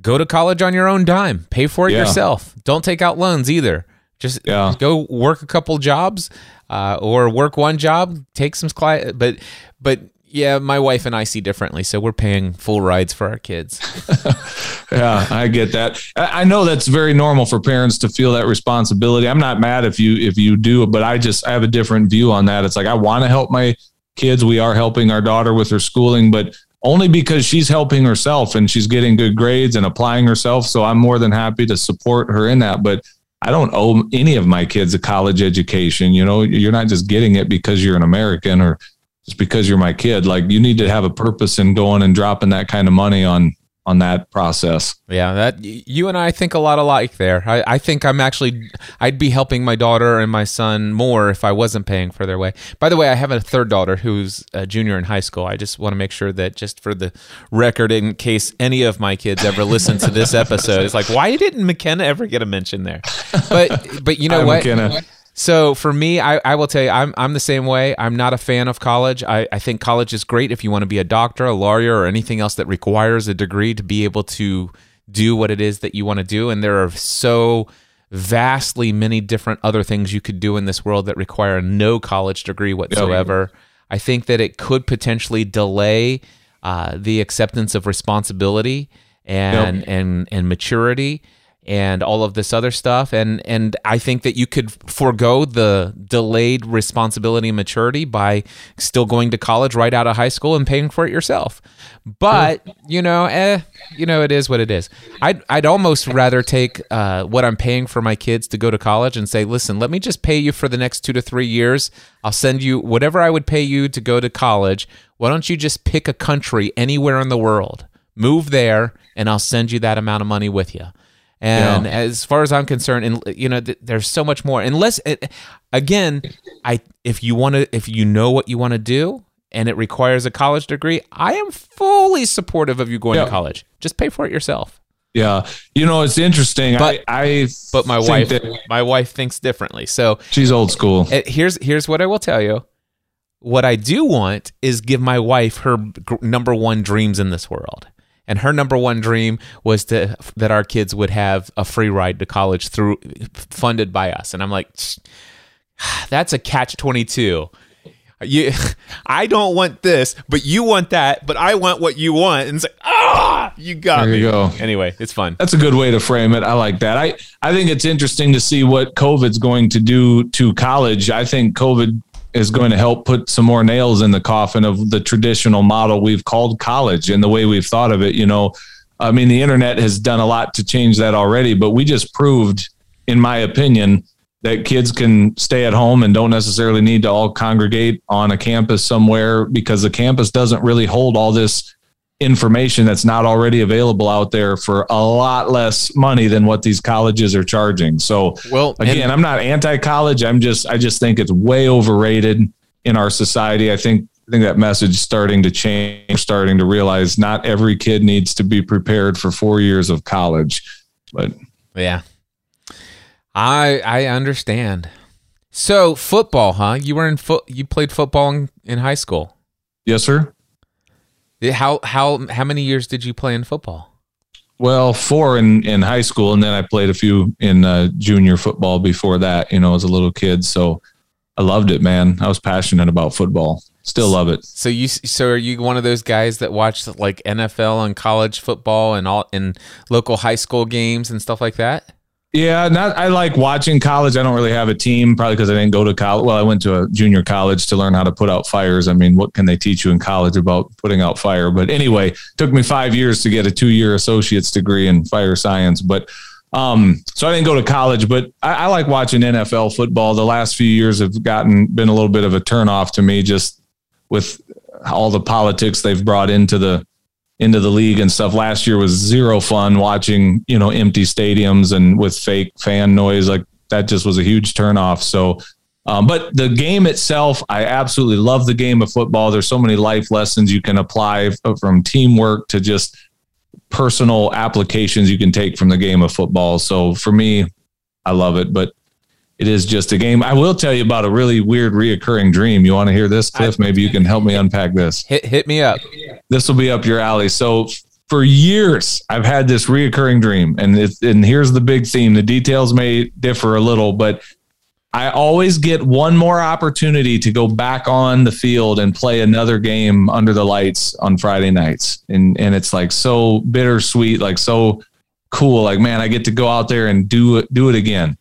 go to college on your own dime. Pay for it
Yeah.
yourself. Don't take out loans either. Just
Yeah.
go work a couple jobs, uh, or work one job, take some client. But but yeah, my wife and I see differently, so we're paying full rides for our kids.
Yeah, I get that. I I know that's very normal for parents to feel that responsibility. I'm not mad if you if you do, but I just I have a different view on that. It's like I want to help my kids. We are helping our daughter with her schooling, but only because she's helping herself and she's getting good grades and applying herself. So I'm more than happy to support her in that. But I don't owe any of my kids a college education. You know, you're not just getting it because you're an American or just because you're my kid. Like you need to have a purpose in going and dropping that kind of money on on that process.
Yeah, that you and I think a lot alike there. I, I think I'm actually I'd be helping my daughter and my son more if I wasn't paying for their way. By the way, I have a third daughter who's a junior in high school. I just want to make sure that just for the record, in case any of my kids ever listen to this episode, it's like why didn't McKenna ever get a mention there? But but you know what?
McKenna.
So for me, I, I will tell you, I'm I'm the same way. I'm not a fan of college. I, I think college is great if you want to be a doctor, a lawyer, or anything else that requires a degree to be able to do what it is that you want to do. And there are so vastly many different other things you could do in this world that require no college degree whatsoever. I think that it could potentially delay uh, the acceptance of responsibility and and and maturity and all of this other stuff and and I think that you could forego the delayed responsibility and maturity by still going to college right out of high school and paying for it yourself. But you know, eh, you know, it is what it is. I'd I'd almost rather take uh, what I'm paying for my kids to go to college and say, listen, let me just pay you for the next two to three years. I'll send you whatever I would pay you to go to college. Why don't you just pick a country anywhere in the world, move there, and I'll send you that amount of money with you. And
Yeah.
as far as I'm concerned, and you know, th- there's so much more. Unless, it, again, I if you want to, if you know what you want to do, and it requires a college degree, I am fully supportive of you going
Yeah.
to college. Just pay for it yourself.
Yeah, you know it's interesting.
But-
I, I
But my wife,
that
my wife thinks differently. So
she's old school.
uh, here's here's what I will tell you. What I do want is give my wife her gr- number one dreams in this world. And her number one dream was to that our kids would have a free ride to college through funded by us. And I'm like, that's a catch 22. You, I don't want this, but you want that, but I want what you want. And it's like, ah, you got
There
me.
you go.
Anyway, it's fun.
That's a good way to frame it. I like that. I, I think it's interesting to see what COVID's going to do to college. I think COVID is going to help put some more nails in the coffin of the traditional model we've called college and the way we've thought of it. You know, I mean, the internet has done a lot to change that already, but we just proved, in my opinion, that kids can stay at home and don't necessarily need to all congregate on a campus somewhere because the campus doesn't really hold all this information that's not already available out there for a lot less money than what these colleges are charging. So
Well, and-
again, I'm not anti-college. I'm just I just think it's way overrated in our society. I think I think that message is starting to change, starting to realize not every kid needs to be prepared for 4 years of college. But
Yeah. I I understand. So football, huh? You were in foot. You played football in, in high school.
yes, sir.
How how how many years did you play in football?
Well, four in, in high school, and then I played a few in uh, junior football before that. You know, as a little kid, so I loved it, man. I was passionate about football. Still love it.
So you so are you one of those guys that watched like NFL and college football and all in local high school games and stuff like that?
Yeah, not. I like watching college. I don't really have a team, probably because I didn't go to college. Well, I went to a junior college to learn how to put out fires. I mean, what can they teach you in college about putting out fire? But anyway, took me five years to get a two-year associate's degree in fire science. But um, so I didn't go to college, but I, I like watching NFL football. The last few years have gotten been a little bit of a turnoff to me, just with all the politics they've brought into the into the league and stuff. Last year was zero fun watching, you know, empty stadiums and with fake fan noise. Like that just was a huge turnoff. So, um, but the game itself, I absolutely love the game of football. There's so many life lessons you can apply from teamwork to just personal applications you can take from the game of football. So for me, I love it, but it is just a game. I will tell you about a really weird reoccurring dream. You want to hear this, Cliff? Maybe you can help me unpack this
Hit hit me up.
this will be up your alley. So for years I've had this reoccurring dream, and it's, and here's the big theme. The details may differ a little, but I always get one more opportunity to go back on the field and play another game under the lights on Friday nights. And and it's like so bittersweet, like so cool. Like, man, I get to go out there and do it, do it again.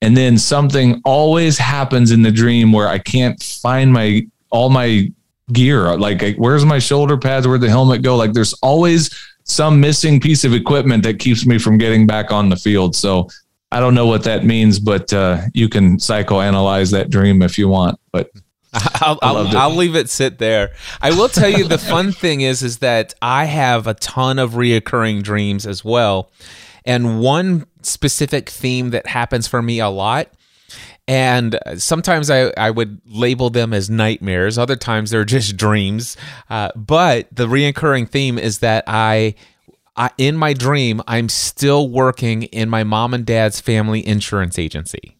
And then something always happens in the dream where I can't find my all my gear. Like, where's my shoulder pads? Where'd the helmet go? Like, there's always some missing piece of equipment that keeps me from getting back on the field. So I don't know what that means, but uh, you can psychoanalyze that dream if you want. But
I'll, I'll, I'll, leave it sit there. I will tell you the fun thing is is that I have a ton of reoccurring dreams as well, and one specific theme that happens for me a lot. And sometimes I, I would label them as nightmares. Other times they're just dreams. Uh, but the reoccurring theme is that I I, in my dream, I'm still working in my mom and dad's family insurance agency.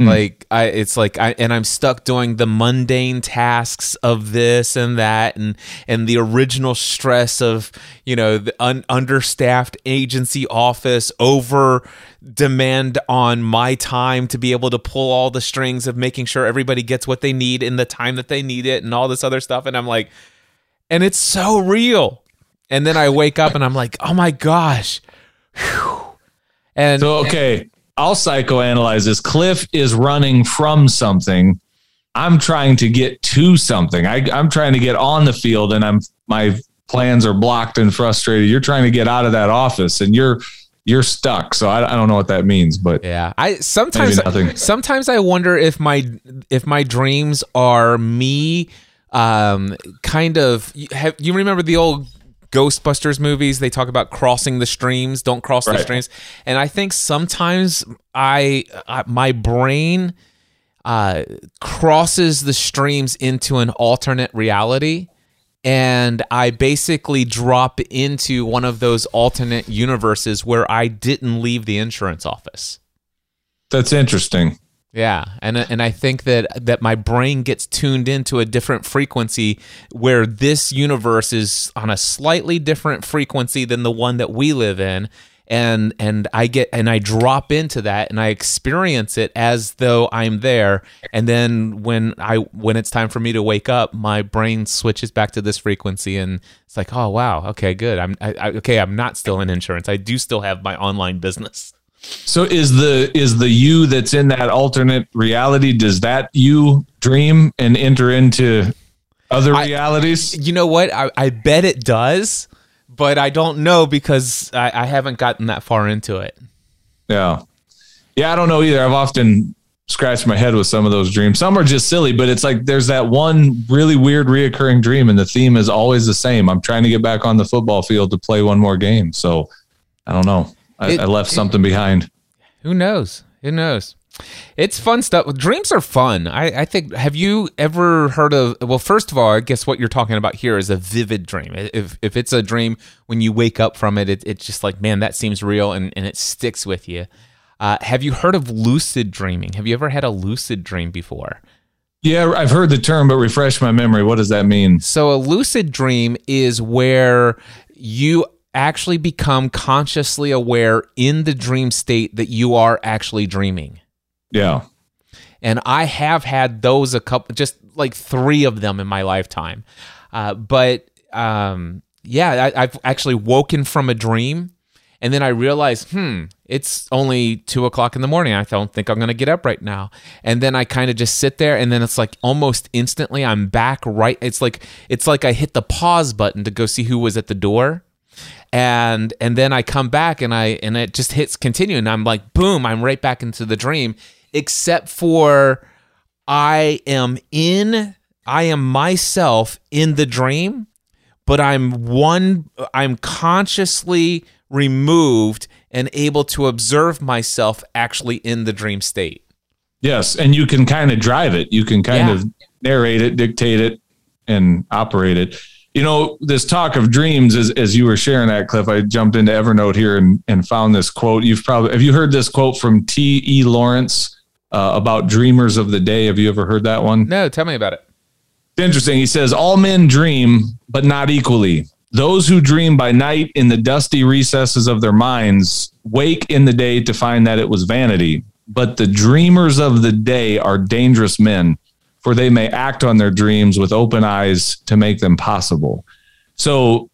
Mm. Like I, it's like I, and I'm stuck doing the mundane tasks of this and that, and and the original stress of you know the un, understaffed agency office over demand on my time to be able to pull all the strings of making sure everybody gets what they need in the time that they need it, and all this other stuff. And I'm like, and it's so real and then I wake up and I'm like, oh my gosh. Whew. And
so, okay, I'll psychoanalyze this. Cliff is running from something. I'm trying to get to something. I, I'm trying to get on the field, and I'm my plans are blocked and frustrated. You're trying to get out of that office, and you're you're stuck. So I, I don't know what that means, but
yeah, I sometimes sometimes I wonder if my if my dreams are me um kind of have you remember the old Ghostbusters movies, they talk about crossing the streams, don't cross right. the streams. And I think sometimes I, I my brain uh, crosses the streams into an alternate reality and I basically drop into one of those alternate universes where I didn't leave the insurance office.
That's interesting.
Yeah, and uh, and I think that that my brain gets tuned into a different frequency where this universe is on a slightly different frequency than the one that we live in and and I get and I drop into that and I experience it as though I'm there. And then when I when it's time for me to wake up my brain switches back to this frequency and it's like oh wow okay good. I'm I, I, okay I'm not still in insurance. I do still have my online business
so is the is the you that's in that alternate reality? Does that you dream and enter into other I, realities?
You know what? I, I bet it does, but I don't know because I, I haven't gotten that far into it.
Yeah, yeah, I don't know either. I've often scratched my head with some of those dreams. Some are just silly, but it's like there's that one really weird reoccurring dream, and the theme is always the same. I'm trying to get back on the football field to play one more game. So I don't know. I, it, I left something behind.
Who knows? Who knows? It's fun stuff. Dreams are fun. I, I, think. Have you ever heard of? Well, first of all, I guess what you're talking about here is a vivid dream. If if it's a dream when you wake up from it, it it's just like man, that seems real, and and it sticks with you. Uh, have you heard of lucid dreaming? Have you ever had a lucid dream before?
Yeah, I've heard the term, but refresh my memory. What does that mean?
So a lucid dream is where you actually become consciously aware in the dream state that you are actually dreaming.
Yeah.
And I have had those a couple, just like three of them in my lifetime. Uh, but um, yeah, I, I've actually woken from a dream and then I realized, hmm, it's only two o'clock in the morning. I don't think I'm going to get up right now. And then I kind of just sit there, and then it's like almost instantly I'm back right. It's like it's like I hit the pause button to go see who was at the door, and and then I come back and I and it just hits continue and I'm like boom I'm right back into the dream except for I am in I am myself in the dream but I'm one I'm consciously removed and able to observe myself actually in the dream state.
Yes, and you can kind of drive it. You can kind yeah. of narrate it, dictate it and operate it you know, this talk of dreams, as, as you were sharing that, Cliff, I jumped into Evernote here and, and found this quote. You've probably, have you heard this quote from T.E. Lawrence uh, about dreamers of the day? Have you ever heard that one?
No, tell me about it.
It's interesting. He says, All men dream, but not equally. those who dream by night in the dusty recesses of their minds wake in the day to find that it was vanity. But the dreamers of the day are dangerous men, for they may act on their dreams with open eyes to make them possible. So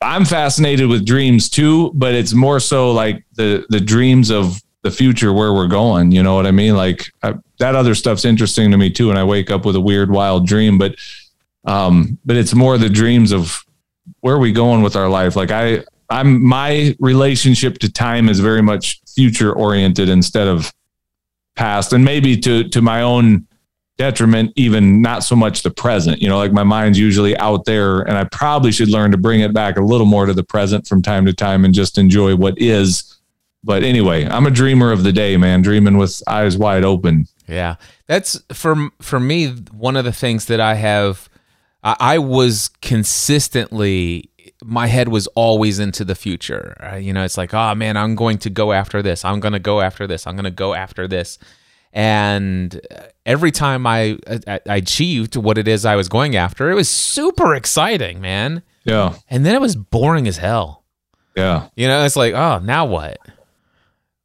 I'm fascinated with dreams too, but it's more so like the the dreams of the future where we're going. You know what I mean? Like I, that other stuff's interesting to me too. And I wake up with a weird, wild dream, but um, but it's more the dreams of where are we going with our life. Like I, I'm my relationship to time is very much future oriented instead of past, and maybe to to my own detriment, even not so much the present. You know, like my mind's usually out there, and I probably should learn to bring it back a little more to the present from time to time and just enjoy what is. But anyway, I'm a dreamer of the day, man, dreaming with eyes wide open.
Yeah, that's for for me one of the things that I have. I, I was consistently my head was always into the future. Uh, you know, it's like, oh man, I'm going to go after this. I'm going to go after this. I'm going to go after this. And every time I, I I achieved what it is I was going after, it was super exciting, man.
Yeah,
And then it was boring as hell.
yeah,
You know, it's like, oh, now what?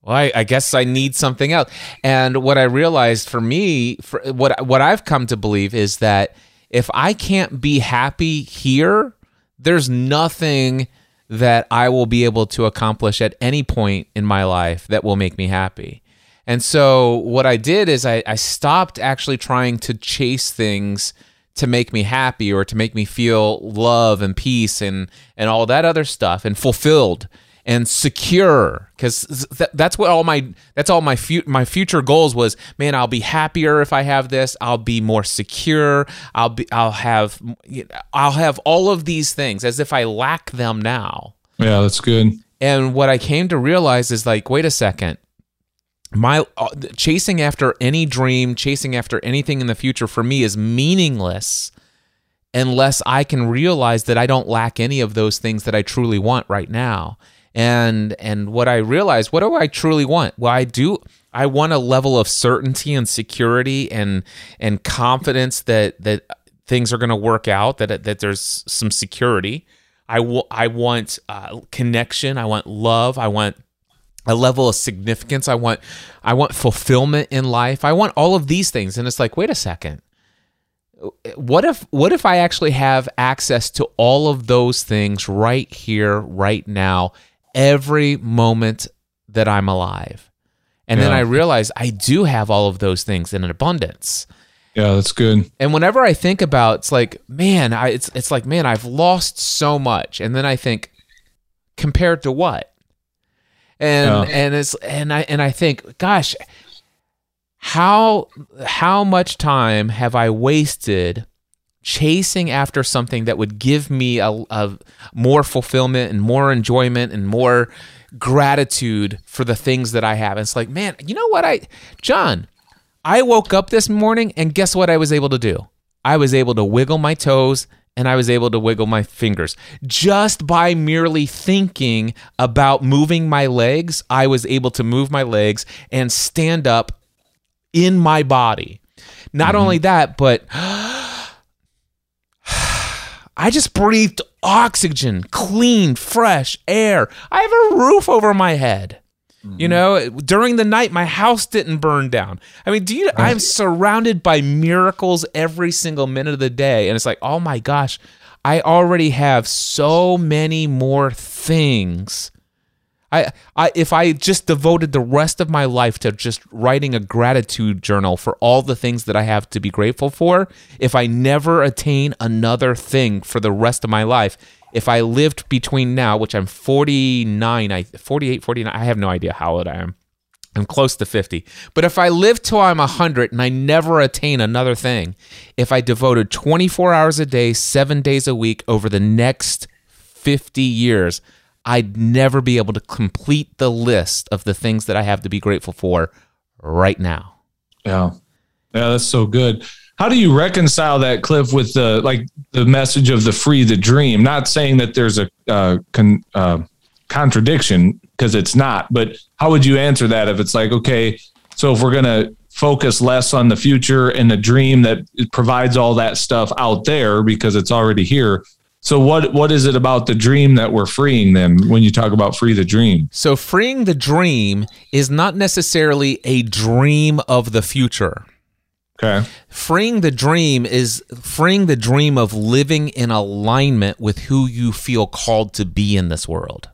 Well, I, I guess I need something else. And what I realized for me, for what what I've come to believe is that if I can't be happy here, there's nothing that I will be able to accomplish at any point in my life that will make me happy. And so what I did is I, I stopped actually trying to chase things to make me happy or to make me feel love and peace and and all that other stuff and fulfilled and secure because th- that's what all my that's all my fu- my future goals was man I'll be happier if I have this I'll be more secure I'll be I'll have I'll have all of these things as if I lack them now
yeah. That's good.
and what I came to realize is like, wait a second. My uh, chasing after any dream, chasing after anything in the future for me is meaningless unless I can realize that I don't lack any of those things that I truly want right now. And and what I realize, what do I truly want? Well, I do I want a level of certainty and security and and confidence that that things are going to work out, that that there's some security. I wa- I want uh, connection. I want love. I want a level of significance. I want I want fulfillment in life. I want all of these things. And it's like, wait a second. What if what if I actually have access to all of those things right here, right now, every moment that I'm alive? And then I realize I do have all of those things in an abundance.
Yeah, that's good.
And whenever I think about it's like, man, I it's it's like, man, I've lost so much. And then I think, compared to what? And and it's and I and I think, gosh, how how much time have I wasted chasing after something that would give me a, a more fulfillment and more enjoyment and more gratitude for the things that I have. And it's like, man, you know what I Jon, I woke up this morning and guess what I was able to do? I was able to wiggle my toes and I was able to wiggle my fingers. Just by merely thinking about moving my legs, I was able to move my legs and stand up in my body. Not mm-hmm. only that, but I just breathed oxygen, clean, fresh air. I have a roof over my head. You mm-hmm. know, during the night, my house didn't burn down. I mean, do you? I'm surrounded by miracles every single minute of the day, and it's like, oh my gosh, I already have so many more things. I, I, if I just devoted the rest of my life to just writing a gratitude journal for all the things that I have to be grateful for, if I never attain another thing for the rest of my life, if I lived between now, which I'm 49, I 48, 49, I have no idea how old I am. I'm close to 50. But if I live till I'm 100 and I never attain another thing, if I devoted 24 hours a day, 7 days a week over the next 50 years, I'd never be able to complete the list of the things that I have to be grateful for right now.
Yeah. Yeah, that's so good. How do you reconcile that, Cliff, with the like the message of the free the dream? Not saying that there's a uh, con, uh, contradiction because it's not, but how would you answer that if it's like, okay, so if we're gonna focus less on the future and the dream that provides all that stuff out there because it's already here, So what what is it about the dream that we're freeing then when you talk about free the dream?
So, freeing the dream is not necessarily a dream of the future.
Okay.
Freeing the dream is freeing the dream of living in alignment with who you feel called to be in this world.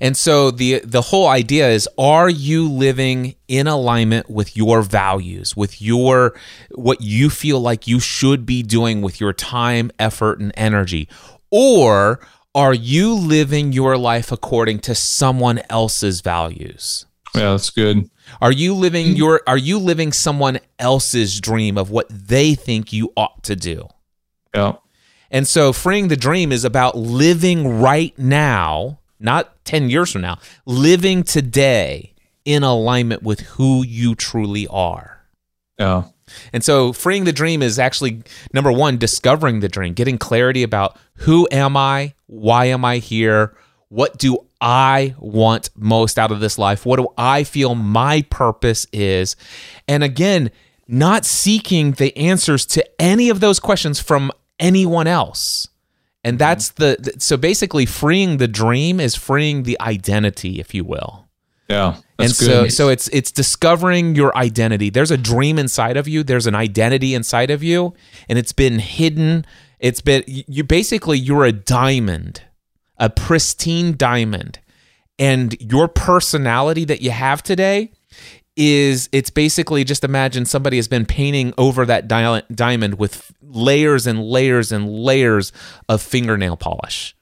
And so the the whole idea is are you living in alignment with your values, with your what you feel like you should be doing with your time, effort and energy? Or are you living your life according to someone else's values?
Yeah, that's good.
Are you living mm-hmm. your are you living someone else's dream of what they think you ought to do?
Yeah.
And so freeing the dream is about living right now, not 10 years from now, living today in alignment with who you truly are.
Yeah.
And so freeing the dream is actually number 1 discovering the dream, getting clarity about who am I? Why am I here? What do I want most out of this life? What do I feel my purpose is? And again, not seeking the answers to any of those questions from anyone else. And mm-hmm. that's the so basically freeing the dream is freeing the identity, if you will.
Yeah.
and so
good.
so it's it's discovering your identity. There's a dream inside of you, there's an identity inside of you, and it's been hidden. It's been you basically you're a diamond, a pristine diamond. And your personality that you have today is it's basically just imagine somebody has been painting over that diamond with layers and layers and layers of fingernail polish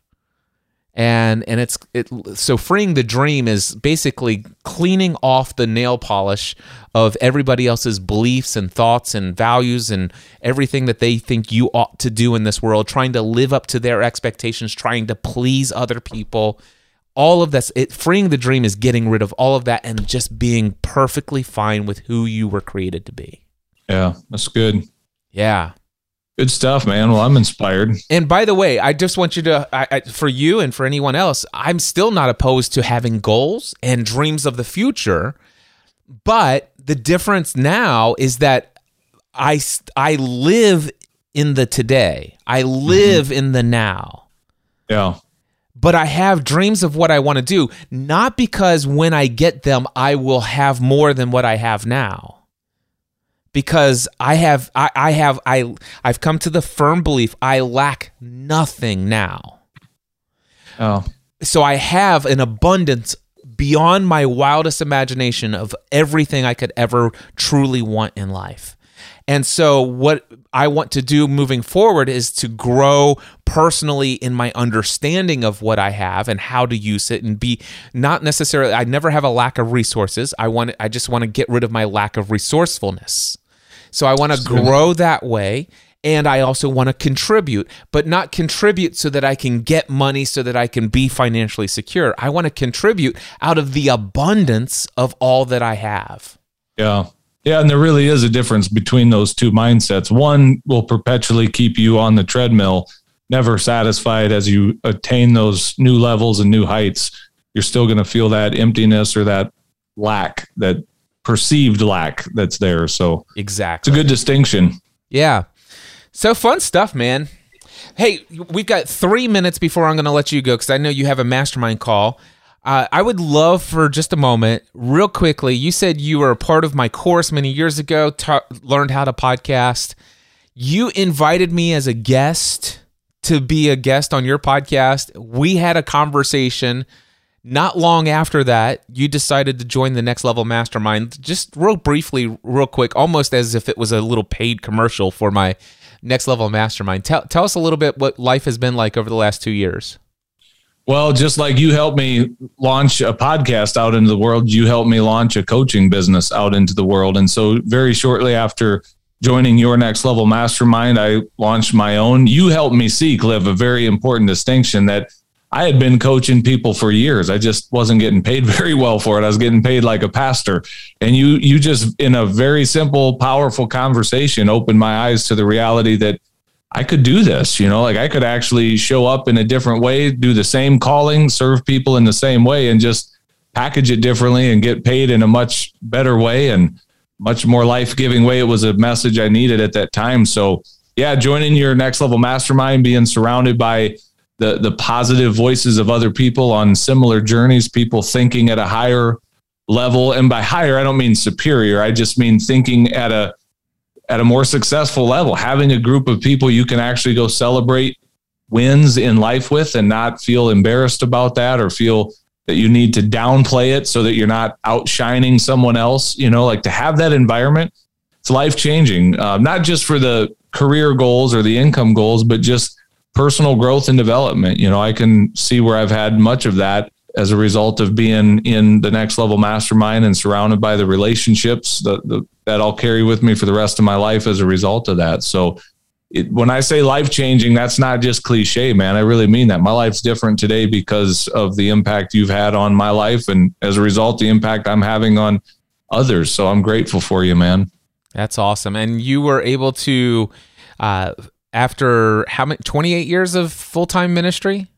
and and it's it so freeing the dream is basically cleaning off the nail polish of everybody else's beliefs and thoughts and values and everything that they think you ought to do in this world trying to live up to their expectations trying to please other people. All of this it freeing the dream is getting rid of all of that and just being perfectly fine with who you were created to be.
Yeah, that's good.
yeah
Good stuff, man. Well, I'm inspired.
And by the way, I just want you to, I, I, for you and for anyone else, I'm still not opposed to having goals and dreams of the future. But the difference now is that I, I live in the today, I mm-hmm. live in the now.
Yeah.
But I have dreams of what I want to do, not because when I get them, I will have more than what I have now because I have I, I have I I've come to the firm belief I lack nothing now.
Oh.
So I have an abundance beyond my wildest imagination of everything I could ever truly want in life. And so what I want to do moving forward is to grow personally in my understanding of what I have and how to use it and be not necessarily I never have a lack of resources. I want I just want to get rid of my lack of resourcefulness. So I want to grow that way. And I also want to contribute, but not contribute so that I can get money so that I can be financially secure. I want to contribute out of the abundance of all that I have.
Yeah. Yeah. And there really is a difference between those two mindsets. One will perpetually keep you on the treadmill, never satisfied as you attain those new levels and new heights. You're still going to feel that emptiness or that lack, that perceived lack that's there. So
exactly, it's
a good distinction.
Yeah. So fun stuff, man. Hey, we've got three minutes before I'm going to let you go because I know you have a mastermind call. Uh, I would love for just a moment, real quickly. You said you were a part of my course many years ago, ta- learned how to podcast. You invited me as a guest to be a guest on your podcast. We had a conversation. Not long after that, you decided to join the Next Level Mastermind. Just real briefly, real quick, almost as if it was a little paid commercial for my Next Level Mastermind. Tell, tell us a little bit what life has been like over the last two years.
Well, just like you helped me launch a podcast out into the world, you helped me launch a coaching business out into the world. And so, very shortly after joining your next level mastermind, I launched my own. You helped me see, Cliff, a very important distinction that I had been coaching people for years. I just wasn't getting paid very well for it. I was getting paid like a pastor. And you, you just in a very simple, powerful conversation opened my eyes to the reality that I could do this, you know, like I could actually show up in a different way, do the same calling, serve people in the same way, and just package it differently and get paid in a much better way and much more life giving way. It was a message I needed at that time. So yeah, joining your next level mastermind, being surrounded by the the positive voices of other people on similar journeys, people thinking at a higher level, and by higher, I don't mean superior. I just mean thinking at a at a more successful level. Having a group of people you can actually go celebrate wins in life with, and not feel embarrassed about that or feel that you need to downplay it so that you're not outshining someone else. You know, like to have that environment, it's life changing. Uh, not just for the career goals or the income goals, but just personal growth and development. You know, I can see where I've had much of that as a result of being in the next level mastermind and surrounded by the relationships that, that I'll carry with me for the rest of my life as a result of that. So it, when I say life changing, that's not just cliche, man. I really mean that. My life's different today because of the impact you've had on my life, and as a result, the impact I'm having on others. So I'm grateful for you, man.
That's awesome. And you were able to, uh, after how many, 28 years of full time ministry?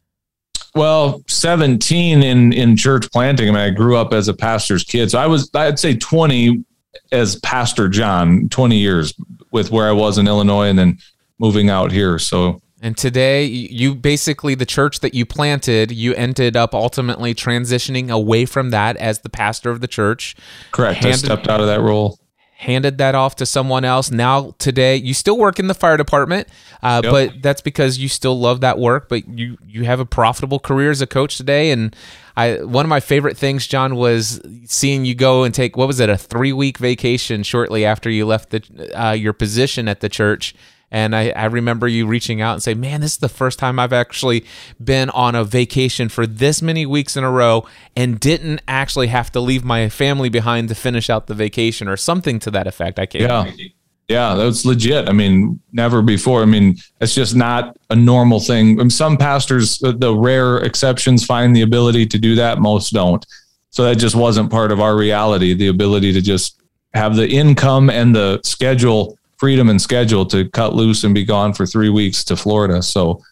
Well, 17 in, in church planting. I mean, I grew up as a pastor's kid. So I was, I'd say 20 as Pastor Jon, 20 years with where I was in Illinois and then moving out here. So
and today, you basically, the church that you planted, you ended up ultimately transitioning away from that as the pastor of the church.
Correct. Handed, I stepped out of that role.
Handed that off to someone else. Now, today, you still work in the fire department, uh, yep. but that's because you still love that work. But you you have a profitable career as a coach today, and I one of my favorite things, Jon, was seeing you go and take what was it a three week vacation shortly after you left the uh, your position at the church and I, I remember you reaching out and say, man, this is the first time I've actually been on a vacation for this many weeks in a row and didn't actually have to leave my family behind to finish out the vacation or something to that effect. I can't.
Yeah. Yeah, that's legit. I mean, never before. I mean, it's just not a normal thing. And some pastors, uh, the rare exceptions, find the ability to do that. Most don't. So that just wasn't part of our reality. The ability to just have the income and the schedule freedom and schedule to cut loose and be gone for three weeks to Florida. So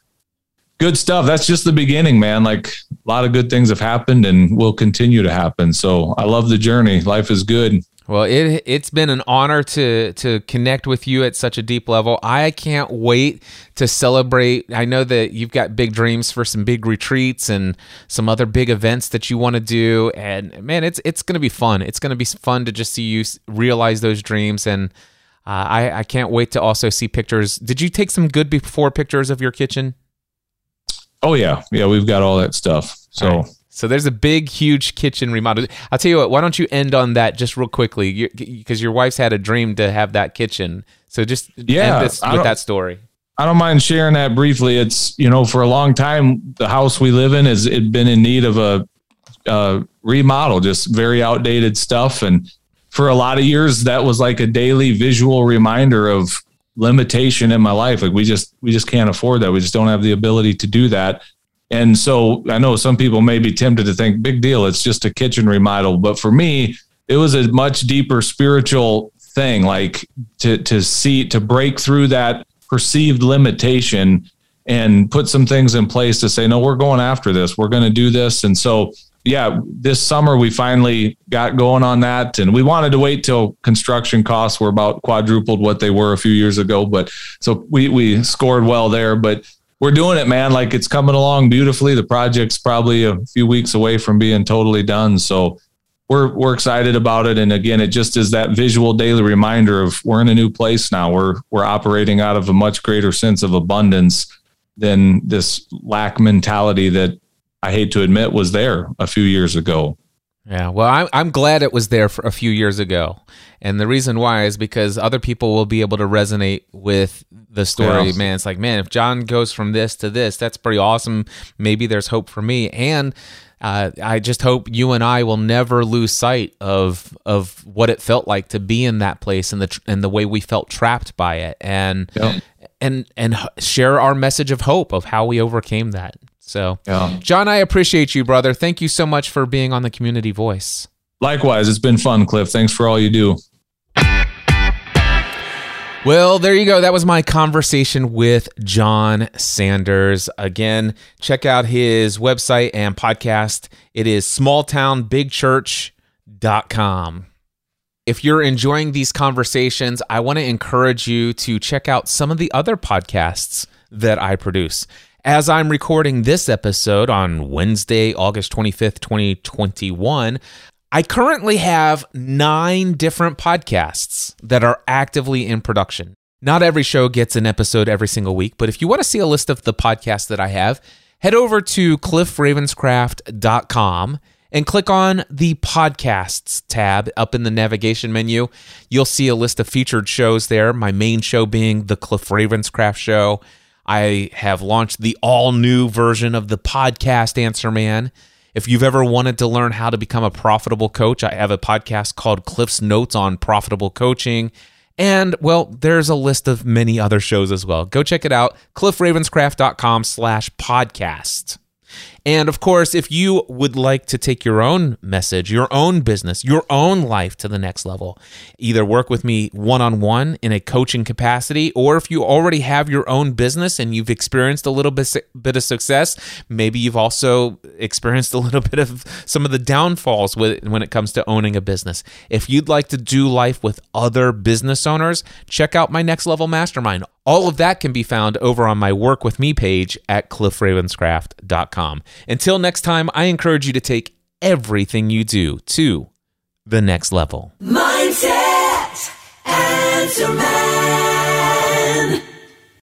good stuff. That's just the beginning, man. Like a lot of good things have happened and will continue to happen. So I love the journey. Life is good.
Well, it it's been an honor to to connect with you at such a deep level. I can't wait to celebrate. I know that you've got big dreams for some big retreats and some other big events that you want to do and man, it's it's going to be fun. It's going to be fun to just see you realize those dreams and uh, I, I can't wait to also see pictures. Did you take some good before pictures of your kitchen?
Oh yeah, yeah, we've got all that stuff. So. Right.
So there's a big, huge kitchen remodel. I'll tell you what. Why don't you end on that just real quickly? Because your wife's had a dream to have that kitchen. So just yeah, end this with that story.
I don't mind sharing that briefly. It's you know for a long time the house we live in has it been in need of a uh, remodel, just very outdated stuff, and for a lot of years that was like a daily visual reminder of limitation in my life. Like we just we just can't afford that. We just don't have the ability to do that. And so i know some people may be tempted to think big deal it's just a kitchen remodel. But for me it was a much deeper spiritual thing like to to see to break through that perceived limitation and put some things in place to say no we're going after this. We're going to do this. And so yeah, this summer we finally got going on that, and we wanted to wait till construction costs were about quadrupled what they were a few years ago. But so we we scored well there, but we're doing it, man. Like it's coming along beautifully. The project's probably a few weeks away from being totally done. So we're we're excited about it. And again, it just is that visual daily reminder of we're in a new place now. We're we're operating out of a much greater sense of abundance than this lack mentality that I hate to admit was there a few years ago.
Yeah, well, I'm I'm glad it was there for a few years ago, and the reason why is because other people will be able to resonate with the story. Yeah. Man, it's like, man, if Jon goes from this to this, that's pretty awesome. Maybe there's hope for me, and uh, I just hope you and I will never lose sight of of what it felt like to be in that place and the and the way we felt trapped by it, and yeah. and and share our message of hope of how we overcame that. So, yeah. Jon, I appreciate you, brother. Thank you so much for being on the Community Voice.
Likewise, it's been fun, Cliff. Thanks for all you do.
Well, there you go. That was my conversation with Jon Sanders. Again, check out his website and podcast. It is smalltownbigchurch.com. If you're enjoying these conversations, I want to encourage you to check out some of the other podcasts that I produce. As I'm recording this episode on Wednesday, August 25th, 2021, I currently have nine different podcasts that are actively in production. Not every show gets an episode every single week, but if you want to see a list of the podcasts that I have, head over to cliffravenscraft.com and click on the podcasts tab up in the navigation menu. You'll see a list of featured shows there, my main show being the Cliff Ravenscraft Show. I have launched the all new version of the podcast Answer Man. If you've ever wanted to learn how to become a profitable coach, I have a podcast called Cliff's Notes on Profitable Coaching. And well, there's a list of many other shows as well. Go check it out, cliffravenscraft.com slash podcast. And of course, if you would like to take your own message, your own business, your own life to the next level, either work with me one on one in a coaching capacity, or if you already have your own business and you've experienced a little bit, of success, maybe you've also experienced a little bit of some of the downfalls when it comes to owning a business. If you'd like to do life with other business owners, check out my next level mastermind. All of that can be found over on my Work With Me page at cliffravenscraft.com. Until next time, I encourage you to take everything you do to the next level.
Mindset Answer Man.